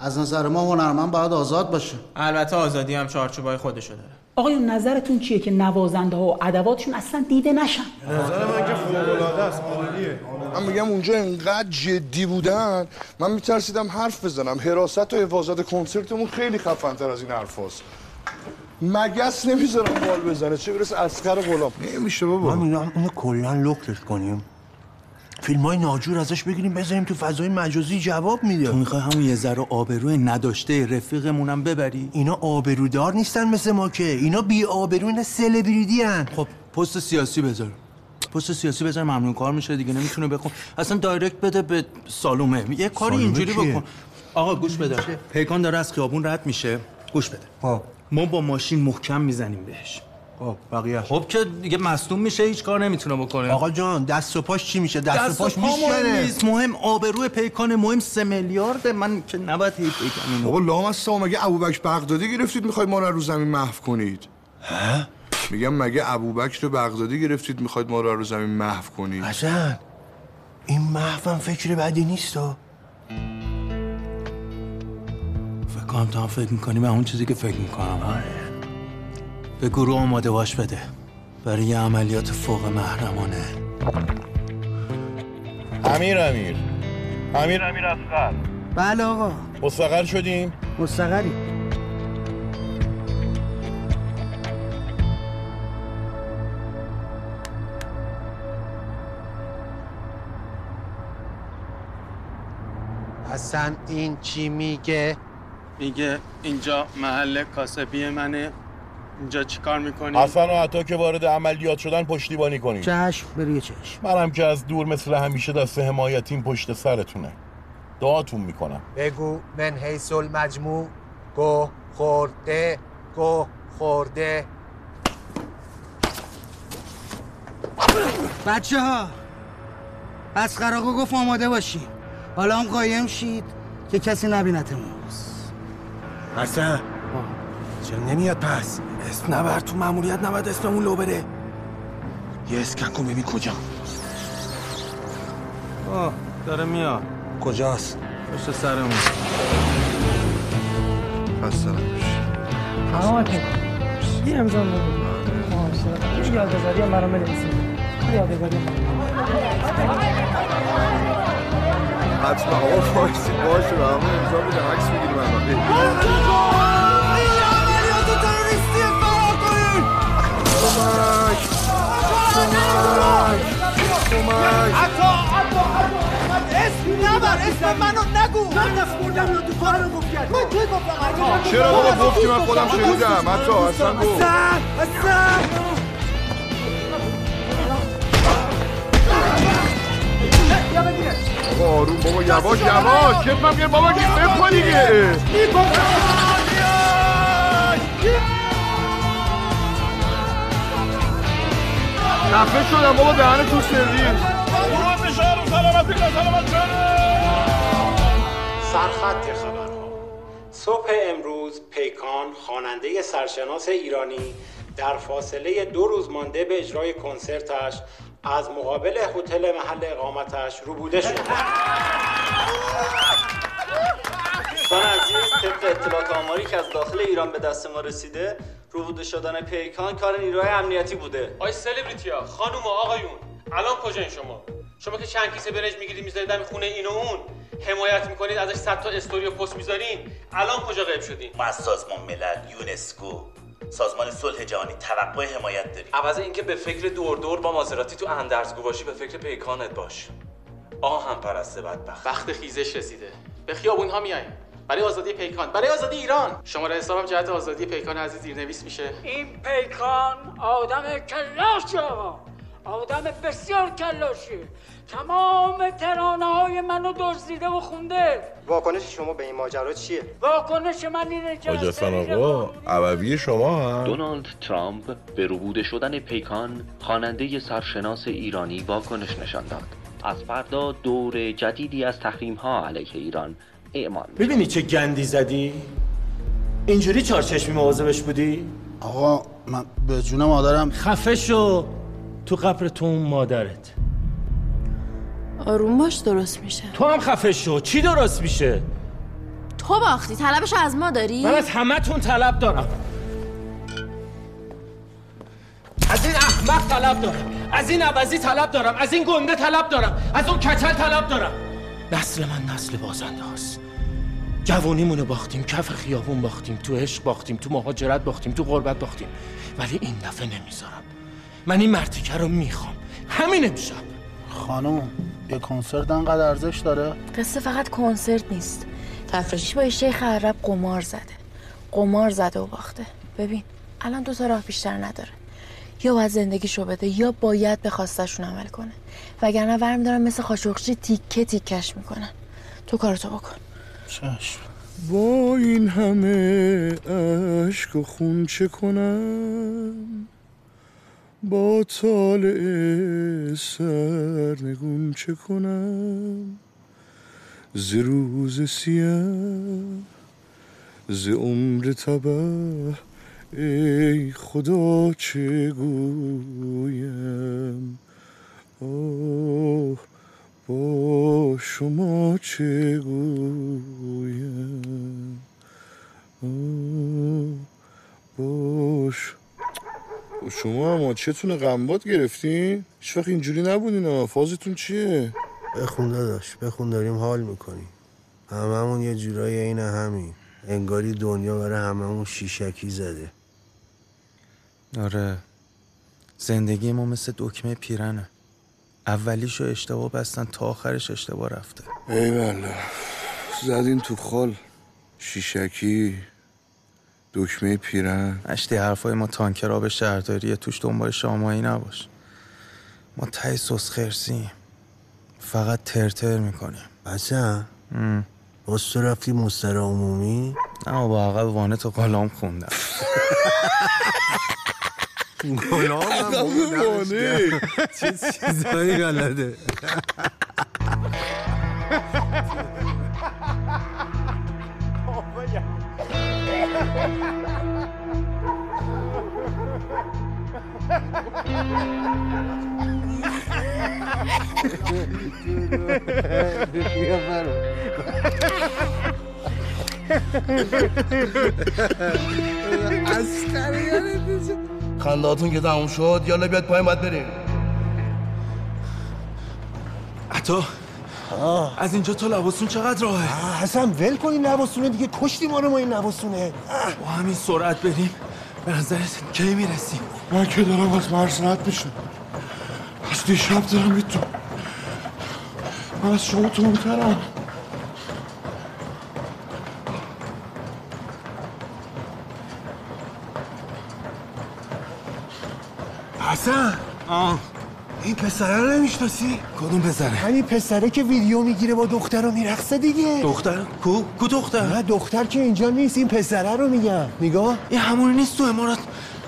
از نظر ما هنرمند باید آزاد باشه. البته آزادی هم چارچوبای خودشو داره. آقایون نظرتون چیه که نوازنده ها و ادواتشون اصلا دیده نشن؟ نظر من که فوق‌العاده است عالیه. من میگم اونجا انقدر جدی بودن من میترسیدم حرف بزنم. حراست و حفاظت کنسرتمون خیلی خفن‌تر از این حرف هست. مگس نمی‌ذارم بال بزنه. چه برسه اسکر غلام. نمیشه بابا. ما میگم اینو کلا لختش کنیم. فیلم های ناجور ازش بگیریم بذاریم تو فضای مجازی جواب میده. تو می‌خوای همون یه ذره آبروی نداشته رفیقمونم ببری؟ اینا آبرودار نیستن مثل ما که. اینا بی آبرو اینا سلبریتی هن. خب پست سیاسی بذار. پست سیاسی بذار ممنون. کار میشه دیگه نمی‌تونه بخون. اصلا دایرکت بده به سالومه. یه کاری اینجوری؟ بکن. آقا گوش بده. پیکان داره از خیابون رد میشه. گوش بده. ما با ماشین محکم می‌زنیم بهش. خب بقیه خب که دیگه مصدوم میشه هیچ کار نمی‌تونه بکنه. آقا جان دست و پاش چی میشه؟ دست, دست و پاش میشکنه. نیست. مهم آبروی پیکان مهم سه میلیارده. من که نباید هی پیکان اینو بابا لام از مگه ابوبکر بغدادی گرفتید می‌خواید ما رو رو زمین محو کنید؟ ها؟ میگم مگه ابوبکر بغدادی گرفتید می‌خواید ما رو رو زمین محو کنید؟ حسن این محفم فکر بدی نیست و فکر کنم تو هم فکر می‌کنی به اون چیزی که فکر می‌کنم. به گروه آماده باش بده. برای یه عملیات فوق محرمانه. امیر امیر. امیر امیر اصغر. بله آقا. مستقر شدیم؟ مستقری حسن این چی میگه؟ میگه اینجا محل کاسبی منه. اینجا چیکار می‌کنی؟ حسن و عطا که وارد عملیات شدن پشتیبانی کنید چشم بروی چشم. منم که از دور مثل همیشه دست حمایتیم پشت سرتونه. دعاتون می‌کنم. بگو من حیث المجموع گه خورده گه خورده. بچه ها از خراقو گفت آماده باشی حالا هم قایم شید که کسی نبینتمون حسن. چرا نمیاد پس. اسم نبر تو ماموریت نباید اسممون لو بره یه اسکن کن ببین کجا. آه داره میاد. کجاست؟ پشت سرمون. خسته تمام یه امضا بگو یه یادگاری هم برام بنویسید یه یادگاری هم حتما. آقا فارسی باشه و همه امضا میده عکس می‌گیریم اسم منو نگو من دست بردم تو کارو گفت کرد من کی گفتم چرا بابا؟ گفتی من خودم شنیدم حتی اصلا گفت حسن حسن بابا آروم بابا یواش یواش. میگه بابا گیر بکن دیگه خفه شدم بابا دهن تو سرویس. سرخط خبرها. صبح امروز پیکان خواننده سرشناس ایرانی در فاصله دو روز مانده به اجرای کنسرتش از مقابل هتل محل اقامتش روبوده شد. دوستان عزیز طبق اطلاعات آماری که از داخل ایران به دست ما رسیده ربوده شدن پیکان کار نیروهای امنیتی بوده. آی سلبریتیا خانم و آقایون الان کجاین شما؟ شما که چند کیسه برنج می‌گیرید می‌ذارید دم خونه این و اون. حمایت می‌کنید ازش صد تا استوری و پست می‌ذارین. الان کجا غیب شدین؟ ما از سازمان ملل یونسکو سازمان صلح جهانی توقع حمایت داریم. عوض اینکه به فکر دور دور با مازراتی تو اندرزگو باشی به فکر پیکانت باش. آهن پرست بدبخت. وقت خیزش رسیده. به خیابون ها میایم برای آزادی پیکان. برای آزادی ایران. شماره حسابم جهت آزادی پیکان عزیز زیرنویس میشه. این پیکان آدم کلاش آقا آدم بسیار کلاشی. تمام ترانه های منو دزدیده و خونده. واکنش شما به این ماجرا چیه؟ واکنش من اینه که آقا عوضی شما هم دونالد ترامپ به روبوده شدن پیکان خواننده سرشناس ایرانی واکنش نشان داد. از فردا دور جدیدی از تحریم ها علیه ایران. اعمال می می‌بینی چه گندی زدی؟ اینجوری چارچشمی مواظبش بودی؟ آقا من به جون مادرم خفه شو. تو قبر تو اون مادرت. آروم باش درست میشه. تو هم خفه شو. چی درست میشه؟ تو باختی. طلبش از ما داری؟ من از همه تون طلب دارم. از این احمق طلب دارم. از این عوضی طلب دارم. از این گنده طلب دارم. از اون کچل طلب دارم. نسل من نسل بازنده هست. جوانیمونو باختیم کف خیابون باختیم تو عشق باختیم تو مهاجرت باختیم تو غربت باختیم. ولی این دفعه نمی‌ذارم. من این مرتیکه رو می‌خوام. همین امشب. خانم یه کنسرت انقدر ارزش داره؟ قصه فقط کنسرت نیست. تفریشی با شیخ عرب قمار زده. قمار زده و باخته. ببین الان دو تا راه بیشتر نداره. یا باید زندگیشو بده یا باید به خواستشون عمل کنه. وگرنه ورم دارن مثل خاشقچی تیکه تیکش می‌کنن تو کارتو بکن. چشم. با این همه عشق و خون چه کنم؟ با طالع سرنگون چه کنم؟ ز روز سیاه ز عمر تبه ای خدا چه گویم؟ با شما چه گویم؟ باش. شما هم چتون غنبات گرفتین؟ هیچ وقت اینجوری نبودین ها. فازتون چیه؟ بخون داداش بخون داریم حال می‌کنیم. هممون یه جورایی این همین انگاری دنیا برای هممون شیشکی زده. آره زندگی ما مثل دکمه پیرنه. اولیشو اشتباه بستن تا آخرش اشتباه رفته. ای بله زدین تو خال. شیشکی دکمه پیرن. اشتی حرفای ما تانکر آب شهرداریه توش دنبال شامایی نباش. ما تای سوس خرسیم. فقط ترتر می‌کنیم. بچه باز تو رفتی مستر عمومی؟ نه با عقب وانه تو قلام خوندم. عقب وانه. چه چیزایی بلده. خندهاتون که تموم شد یالا بیاد پایین باید بریم. عطا از اینجا تا لباسون چقدر راهه؟ حسن ول کن این لباسونه دیگه. کشتی ما رو ما این لباسونه با همین سرعت بریم. به نظرت کی می‌رسیم؟ من که دارم از مرز رد میشم. از دیشب دارم میتو من از شما تونترم حسن آه این پسره رو نمی‌شناسی؟ کدوم پسره؟ همین پسره که ویدیو می‌گیره با دختر رو میرقصه دیگه دختر؟ کو؟ کو دختر؟ نه دختر که اینجا نیست این پسره رو میگم نگاه این همون نیست تو امارات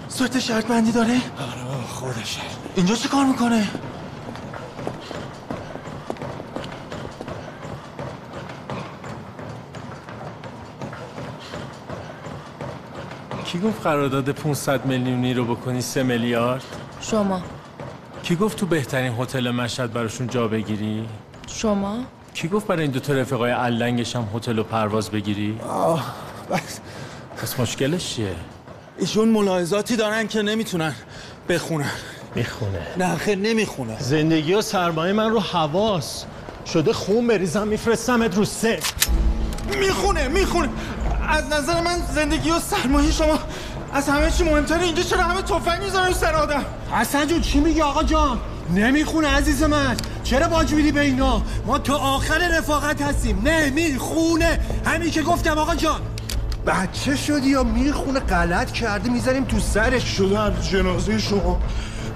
صورت شرط بندی داره؟ آره خودشه اینجا چه کار می‌کنه؟ کی گفت قرارداد 500 میلیونی رو بکنی 3 میلیارد شما. کی گفت تو بهترین هتل مشهد براشون جا بگیری؟ شما. کی گفت برای این دو تا رفقای علنگش هم هتل و پرواز بگیری؟ آه بس. پس مشکلش چیه؟ ایشون ملاحظاتی دارن که نمی‌تونن بخونن. می‌خونه. نه خیر نمی‌خونه. زندگی و سرمایه من رو حواس. شده خون بریزم میفرستمت رو سه. می‌خونه می‌خونه. از نظر من زندگی و سرمایه شما از همه چی مهمتره اینجا چرا همه تفنگ می‌ذارن رو سر آدم؟ حسن جون چی میگی آقا جان؟ نمی‌خونه عزیز من. چرا باج میدی به اینا؟ ما تا آخر رفاقت هستیم. نمی‌خونه همین که گفتم آقا جان. بچه شدی یا می‌خونه؟ غلط کرده می‌ذاریم تو سرش. شده از جنازه شما.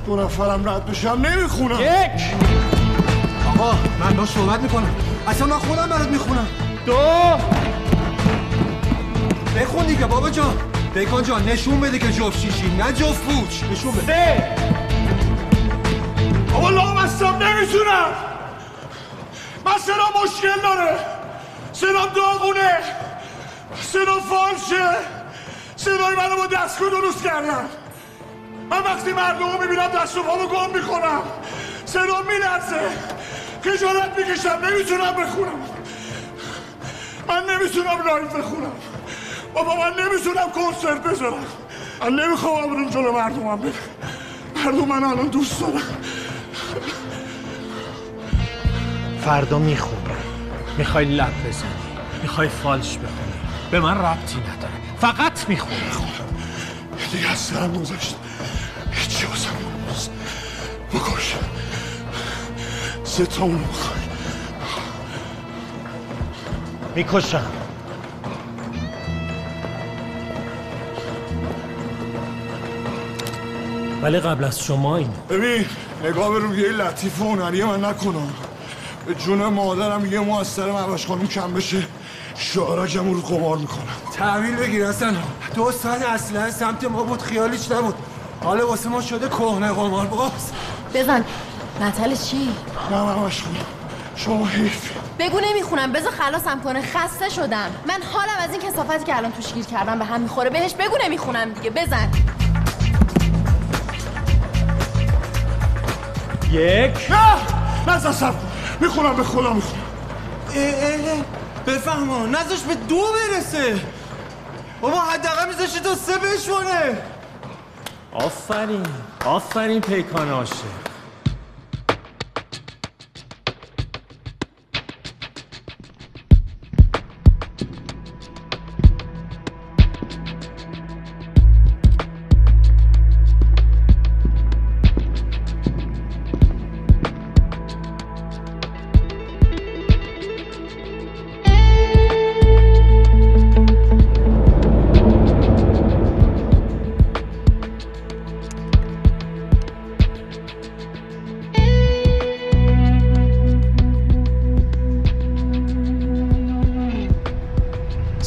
دو نفرم رد بشم نمی‌خونم. یک. آقا من با صحبت می‌کنم. اصلا من خودم برات می‌خونم. دو. بخون دیگه بابا جان. بکن جان نشون بده که جفت شیشی. نه جفت پوچ نشون بده. سه. بابا لام هستم نمی‌تونم. من صدا مشکل داره. صدام داغونه. صدا فالشه. صدای منو با دستگاه درست کردم من وقتی مردم رو می‌بینم دست و پامو گم می‌کنم. صدا میلرزه. خجالت می‌کشم. نمی‌تونم بخونم. من نمی‌تونم live بخونم. بابا من نمی‌تونم کنسرت بذارم. من نمی‌خوام برم جلو مردمم بره. مردم من الان دوست دارم فردا می‌خونی می‌خوای لب بزنی. می‌خوای فالش بخونی. به من ربطی نداره. فقط می‌خونی. دیگه از سرم گذاشت هیچی واسم نیست. بکش. سه تا اونو بخوای. می‌کشم. ولی قبل از شما این. ببین نگاه به رویه لطیف و هنری من نکنم به جون مادرم یه ماه از سر معوش خانم کم بشه. شارجم رو قمار می‌کنم. تحویل بگیر اصلا دو سال اصلا سمت ما بود خیالیش نبود. حالا واسه ما شده کهنه قمار باز. بزن. نتل چی؟ نه معوش خانم شما حیفی بگو نمی‌خونم. بذار خلاصم کنه. خسته شدم. من حالم از این کسافتی که الان توش گیر کردم به هم می‌خوره. بهش بگو نمی‌خونم دیگه. بزن. یک. نه! نزد سب می‌خونم به خدا می‌خونم. اه اه اه. بفهمو نذاش به دو برسه. بابا حداقل میذاشی تا سه بشونه آفرین. آفرین پیکان عاشق.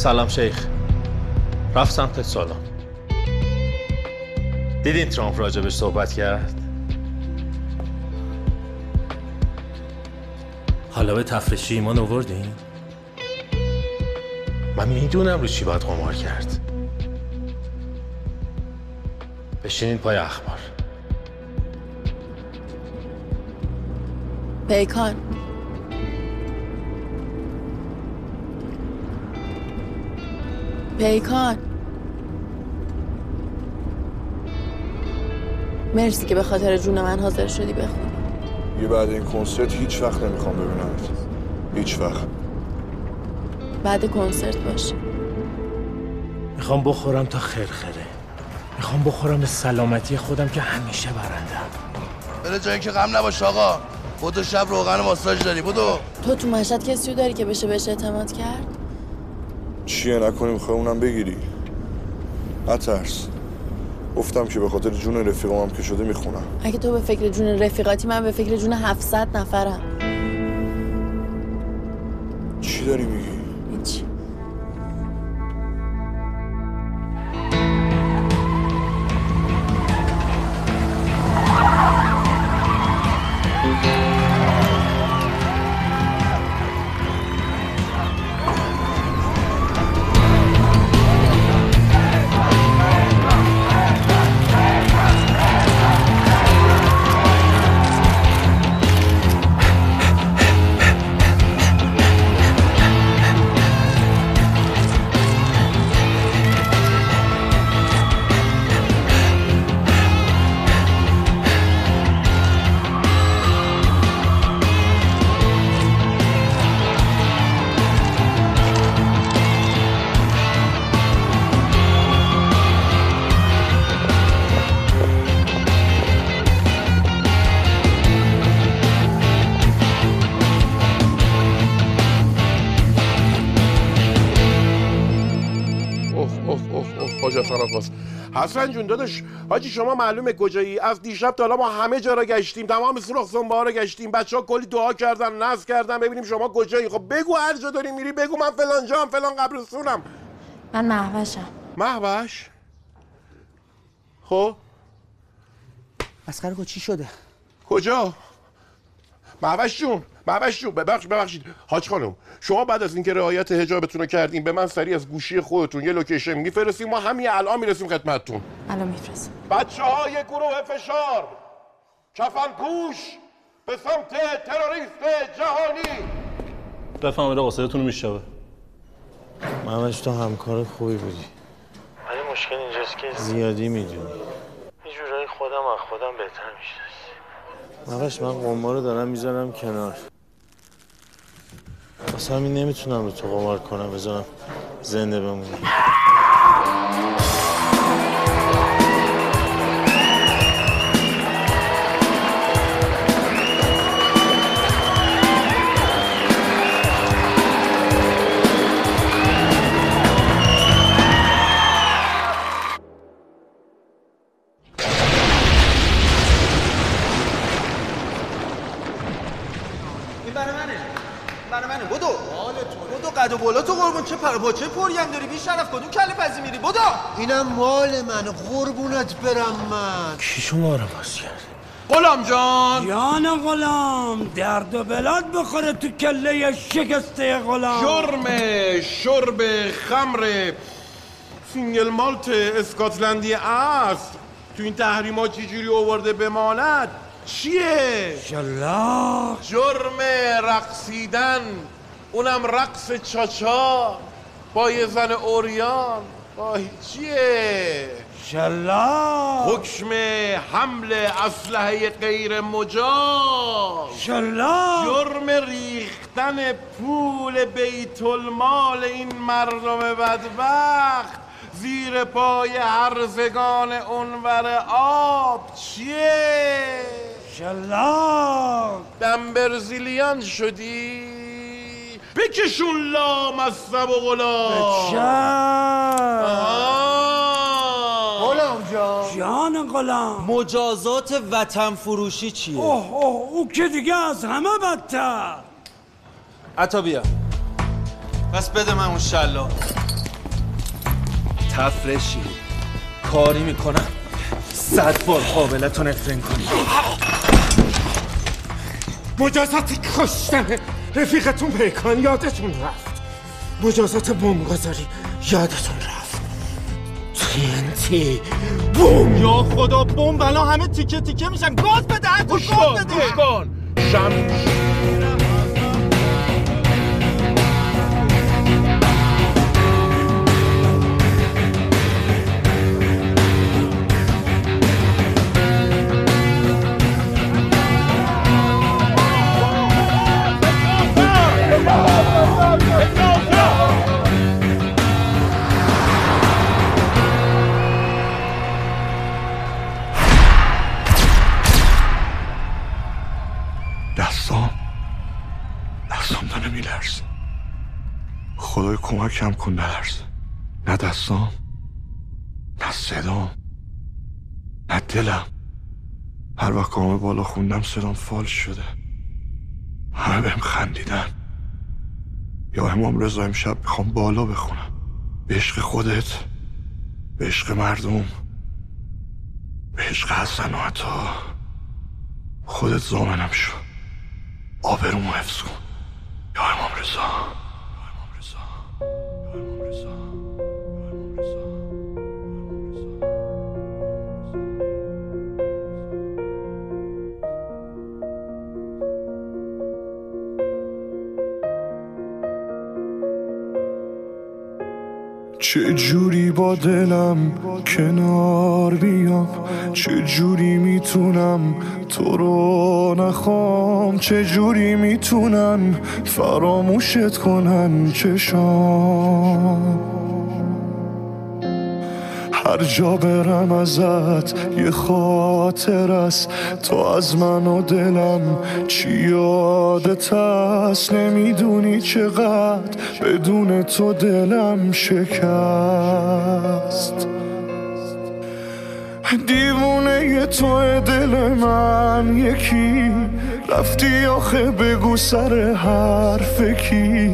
سلام شیخ. رفت سمت سالن. دیدین ترامپ راجبش صحبت کرد؟ حالا به تفرشی ایمان آوردین؟ من می‌دونم رو چی باید قمار کرد. بشینین پای اخبار. پیکان. پیکان مرسی که به خاطر جون من حاضر شدی بخون. یه بعد این کنسرت هیچ وقت نمی‌خوام ببینمت هیچ وقت. بعد کنسرت باشه. می‌خوام بخورم تا خرخره. می‌خوام بخورم به سلامتی خودم که همیشه برندم بره جایی که غم نباش آقا. بودو شب روغن ماساژ داری. بودو تو تو مشهد کسی رو داری که بشه بهش اعتماد کرد؟ چیه نکنی می‌خوای اونم بگیری. نترس. گفتم که به خاطر جون رفیقام هم که شده می‌خونم. اگه تو به فکر جون رفیقاتی من به فکر جون 700 نفرم. چی داری میگی؟ آقاست حسن جون داداش حاجی شما معلومه کجایی؟ از دیشب تا حالا ما همه جا را گشتیم تمام سوراخ سنبه را گشتیم بچه ها کلی دعا کردن ناز کردن ببینیم شما کجایی. خب بگو هر جا داری میری بگو من فلان جام فلان قبرستونم. من محوشم محوش خب؟ اسخر چی شده؟ کجا؟ محوش جون. محوش جون ببخش ببخشید. حاج خانم شما بعد از اینکه رعایت حجابتون رو کردین به من سریع از گوشی خودتون یه لوکیشن میفرستیم ما همین الان می‌رسیم خدمتتون. الان میفرستم. بچه های گروه فشار کفن پوش به سمت تروریست جهانی. بفهمید قصدتون رو میشنوه. محمش تو همکار خوبی بودی. ولی مشکل اینجاست که زیادی می‌دونی. یه جورایی خودم از خودم بهتر می‌شناسی محمش من قمار رو دارم می‌ذارم کنار. واسه همین نمی‌تونم رو تو قمار کنم بذارم زنده بمونی قد و بالا تو قربون. چه پر پاچه پری هم داری؟ بی شرف کدوم کله پزی میری؟ بدو اینم مال من. قربونت برم من. کی شما رو باز کرد؟ غلام جان! جان غلام درد و بلات بخوره تو کله شکسته غلام. جرم شرب خمر single malt اسکاتلندی است. تو این تحریما چجوری آورده بماند چیه؟ شلاق. جرم رقصیدن. اونم رقص چاچا با یه زن اوریان. وای چیه؟ شلاق. حکم حمل اسلحه غیر مجاز. شلاق. جرم ریختن پول بیت المال این مردم بدبخت. زیر پای هرزگان اونور آب. چیه؟ شلاق. دم برزیلیان شدی؟ بکشون لام از سب و غلام. غلام جان. جان غلام. مجازات وطن فروشی چیه؟ اوه اوه او که دیگه از همه بدتر. عطا بیا. پس بده من اون شلا تفرشی. کاری می‌کنم. صد بار قابلتو نفرین کنی مجازات کشتن. رفیقتون پیکان یادتون رفت. مجازات بمبگذاری یادتون رفت. تینتی بوم! یا خدا بمب الان همه تیکه تیکه میشن. گاز بده گاز بده. کن. کمکم کن نلرزه نه دستام نه صدام نه دلم. هر وقت کامه بالا خوندم صدام فال شده. همه بهم خندیدن. یا امام رضا امشب می‌خوام بالا بخونم. به عشق خودت به عشق مردم به عشق حسن و عطا. خودت زامنم شو. آبرومو حفظ کن. یا امام رضا. چه جوری با دلم کنار بیام؟ چه جوری می‌تونم تو رو نخوام؟ چه جوری می‌تونن فراموشت کنن چشام؟ هر جا برم ازت یه خاطر است. تو از من و دلم چی یادت هست نمی‌دونی چقدر بدون تو دلم شکست. دیوونه تو دل من یکی رفتی آخه بگو سر حرف کی؟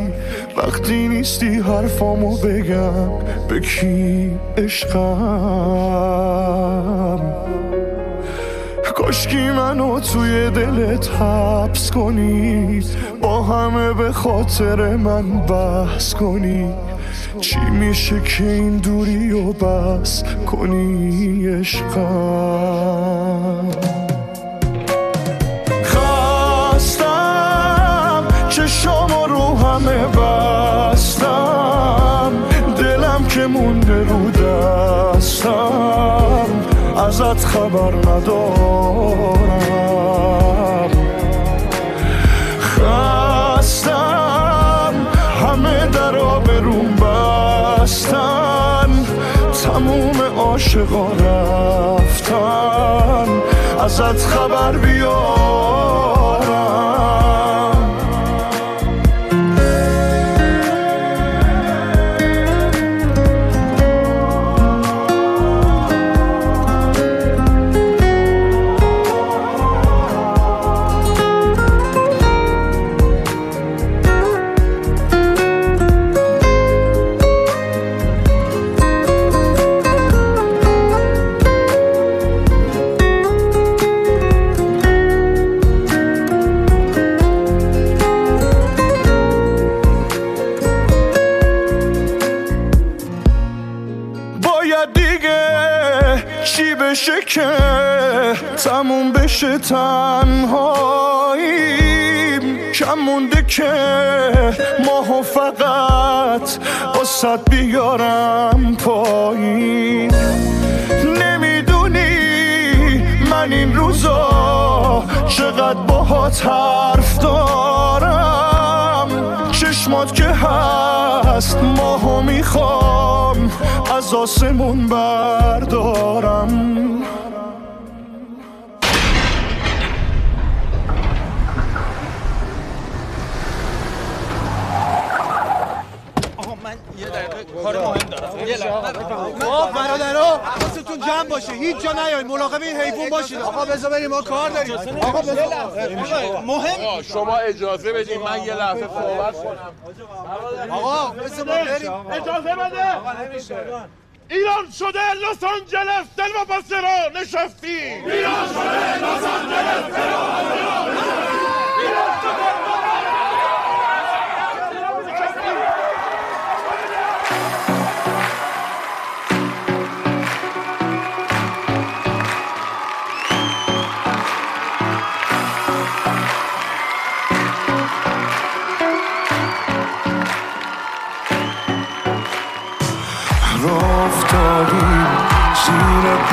وقتی نیستی حرفامو بگم به کی عشقم؟ کاشکی منو توی دلت حبس کنی با همه به خاطر من بحث کنی. چی میشه که این دوری و بس کنی عشقم؟ همه بستم. دلم که مونده رو دستم. ازت خبر ندارم. خستم. همه در بروم بستن. تموم عاشقا رفتن. ازت خبر بیارم بشه تنهاییم کم مونده که ماهو فقط واسد بیارم پایین. نمی‌دونی من این روزا چقدر باهات حرف دارم. چشمات که هست ماهو می‌خوام از آسمون بردارم. کار مهم دارم. یه خب برادرها حواستون جمع باشه. هیچ جا نیاین. مراقب این حیوان باشید. آقا بذار بریم. ما کار داریم. آقا مهم. شما اجازه بدین من یه لحظه صحبت کنم. آقا بذار ما بریم. اجازه بده. ایران شده لس آنجلس. دل و بسرا نشستی. ایران شده لس آنجلس. دل و راه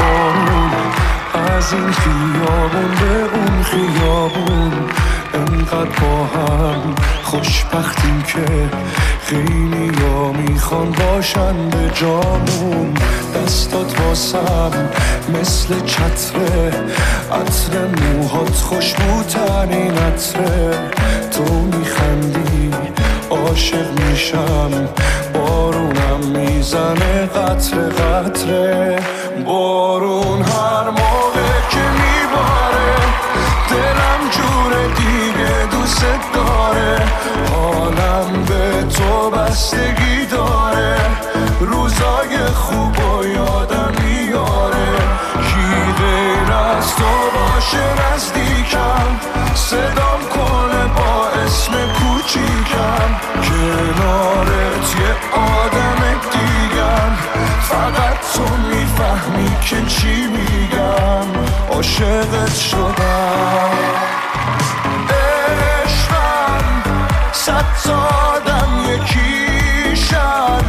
بارون از این خیابون به اون خیابون. انقدر با هم خوشبختیم که خیلی ها می‌خوان باشن به جامون. دستات واسم مثل چتره. عطر موهات خوشبوترین عطره. تو میخندی عاشق میشم. بارونم می‌زنه قطره قطره. بارون هر موقع که میباره. دلم جور دیگه دوست داره. حالم به تو بستگی داره. روزای خوب و یادم میاره. کی غیر از تو باشه نزدیکم. صدام کنه با اسم کوچیکم. کنارت یه تو می‌فهمی که چی میگم. عاشقت شدم. عشقم صد تا آدم یکیشن.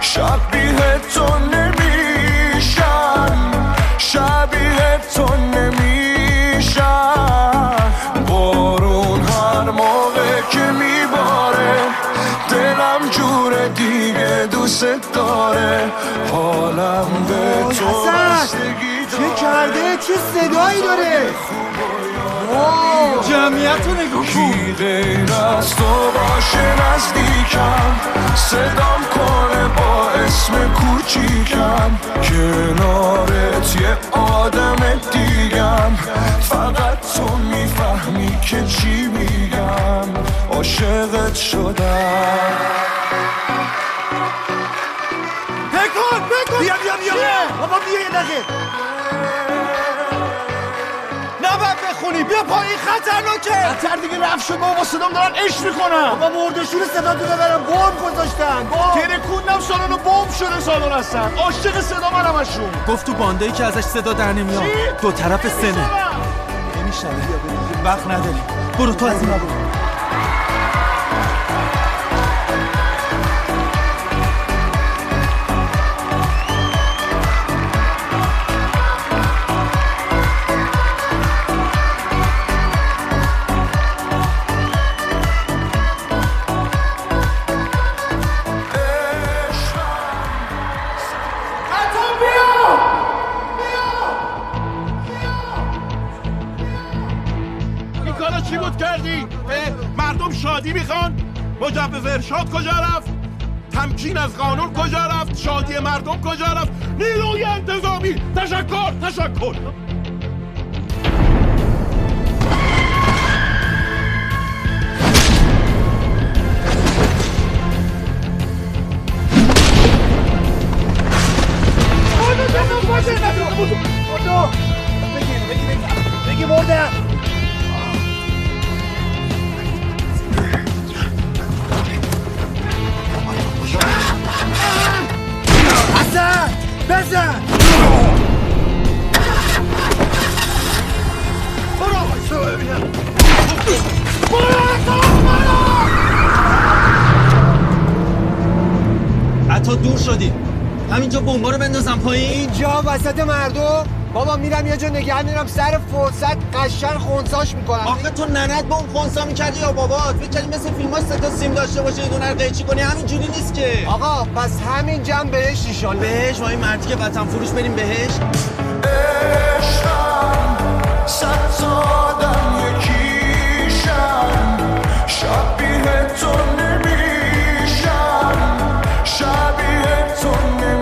شبیه تو نمیشن شبیه تو نمیشن دوست داره حالم به تو چه کرده؟ چه صدایی داره؟ جمعیت رو نگو کی غیر از تو باشه نزدیکم؟ صدام کنه با اسم کوچیکم. کنارت یه آدم دیگم. فقط تو می‌فهمی که چی میگم. عاشقت شدم. پکن پکن بیا بیا بیا. بابا بیا یه دقیقه. نباید بخونی. بیا پایین خطرناکه. خطر دیگه رفت شد. بابا صدام دارن اش می‌کنن بابا مردشور صدا تو ببرم بمب گذاشتن. ترکوندم سالن و بمب شده سالن هستن. عاشق صدا من همشون گفت تو باندایی که ازش صدا در نمیاد. دو طرف سنه. بریم. وقت نداریم. برو تو از این مجوز ارشاد کجا رفت؟ تمکین از قانون کجا رفت؟ شادی مردم کجا رفت؟ نیروی انتظامی تشکر تشکر بگی مردم حسن بزن برو. وایسا ببینم حتی دور شدی. همینجا بمبا رو بندازم پایین. اینجا وسط مردم. بابا میرم یه جا نگه میرم سر فرصت قشن خونساش می‌کنم. آخه تو ننت با اون خونسا می‌کردی یا بابات فکر کردی مثل فیلم ها ستا سیم داشته باشه یه دونه رو قیچی کنی؟ همین جوری نیست که. آقا پس همین جمع بهش ایشالا بهش ما این مردی که وطن فروش بریم بهش. عشقم صد تا آدم یکیشم. شبیه تو نمیشم شبیه تو نمیشم.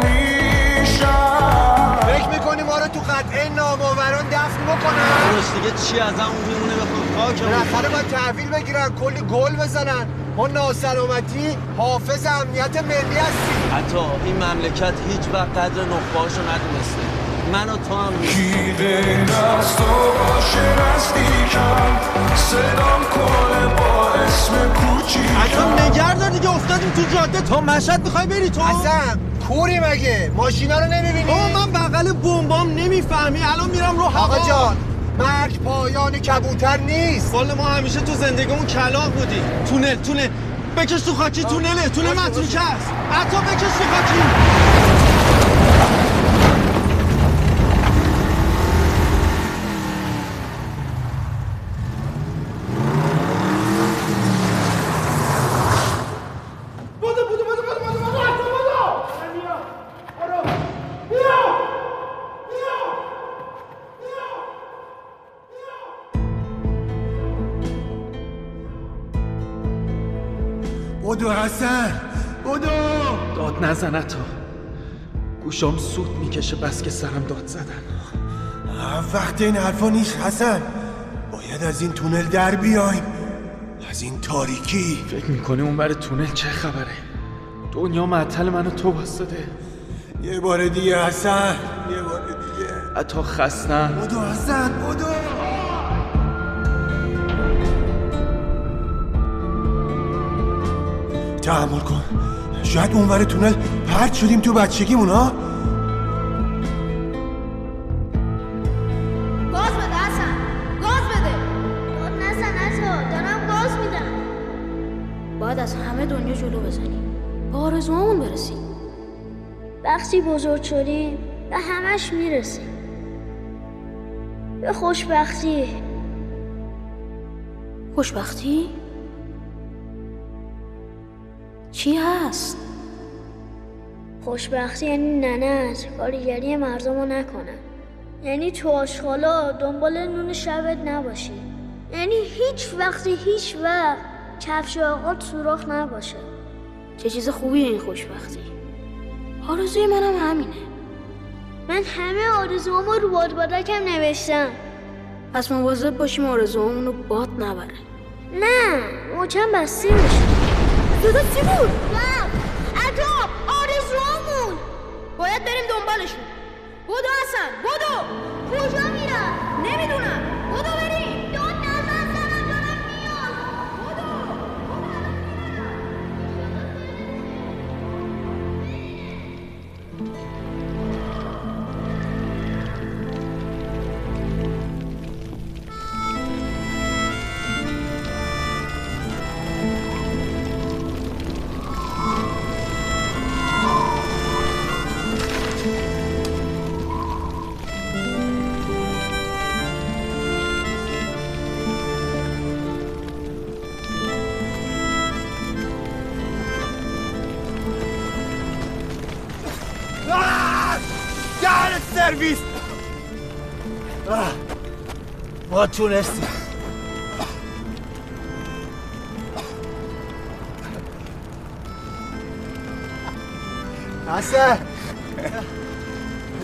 داداش دیگه چی از همون میمونه بخوام خاک بالاخره باید تحویل بگیرن کلی گل بزنن. ما ناسلامتی حافظ امنیت ملی هستیم. حتی این مملکت هیچ وقت قدر نخبهاشو ندونسته. من و تو هم کی غیر از تو باشه نزدیکم صدام کنه با اسم کوچیکم. اصلا نگردار دیگه افتادیم تو جاده. تا مشهد می‌خوای بری تو؟ اصلا کوری مگه؟ ماشینا رو نمی‌بینی؟ بابا من بغل بمبام نمی‌فهمی. الان میرم رو هوا. آقا جان مرگ پایان کبوتر نیست. والا ما همیشه تو زندگیمون کلاق بودیم. تونل تونل. بکش تو خاکی تونله تونل متروکه است حتی بکش تو خاکی. بدو حسن بدو داد نزن تا گوشام سود می‌کشه بس که سرم داد زدن. وقت این حرفا نیست حسن. باید از این تونل در بیایم. از این تاریکی. فکر می‌کنی اون بر تونل چه خبره؟ دنیا معطل منو تو واسطه. یه بار دیگه حسن. یه بار دیگه. حتی خستن. بدو حسن بدو تحمل کن. شاید اونور تونل پرت شدیم تو بچگیمون ها؟ گاز بده حسن. گاز بده. داد نزن عطا دارم گاز میدم. باید از همه دنیا جلو بزنیم. به آرزوهامون برسیم. وقتی بزرگ شدیم به همش می‌رسیم به خوشبختی. خوشبختی؟ چی هست؟ خوشبختی یعنی ننت کارگری مردم رو نکنن یعنی تو آشغالا دنبال نون شبت نباشی. یعنی هیچ وقتی هیچ وقت کفش آقا سوراخ نباشه. چه چیز خوبیه این خوشبختی. آرزوی منم همینه. من همه آرزوامو رو بادبادکم نوشتم. پس مواظب باشیم آرزوامون رو باد نبره. نه موچم بسته میشه. صدا چی بود؟ رفت. عجاب آرزوامون باید بریم دنبالشون. بدو حسن بدو. کجا میرن؟ نمی‌دونم. بدو بریم. ما تونستیم. حسن.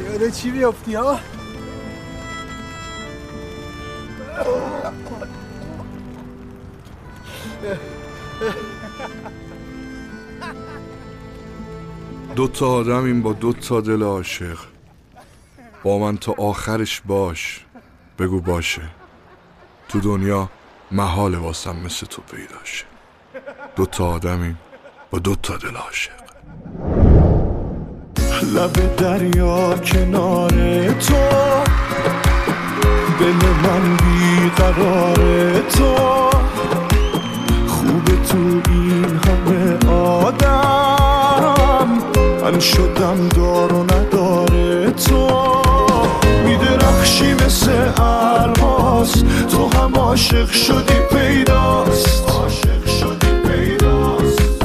یاد چی بیافتی ها؟ دو تا آدمیم با دو تا دل عاشق. با من تا آخرش باش. بگو باشه. تو دنیا محال واسم مثل تو پیداشه دو تا آدمیم با دو تا دل عاشق. لب دریا کنار تو دل من بیقرار تو. خوب تو این همه آدم من شدم دار و نداره تو. میدرخشی مثل الماس. تو هم عاشق شدی پیداست. عاشق شدی پیداست.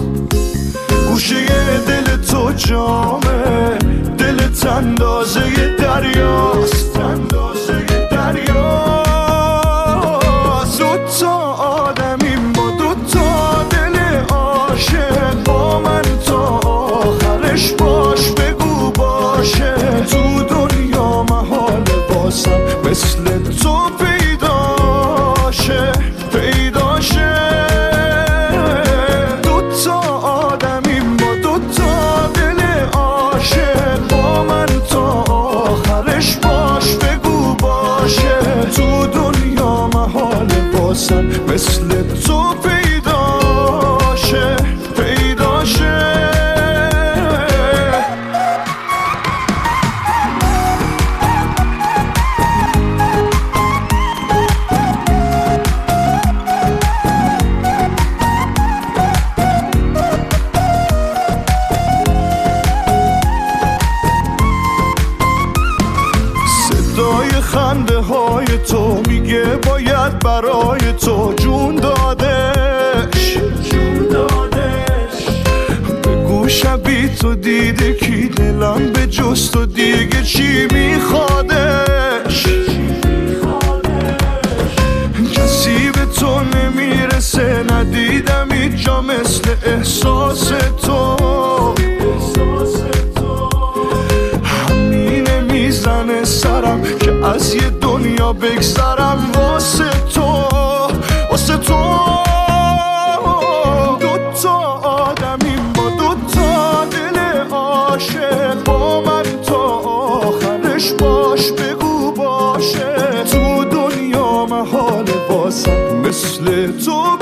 گوشه دل تو جامه دلت اندازه دریاست. اندازه دریاست. دو باسم مثل جست و دیگه چی میخوادش؟ کسی به تو نمی‌رسه ندیدم اینجا مثل احساس تو. همینه می‌زنه سرم که از یه دنیا بگذرم واسه تو. واسه تو. باسم مثل تو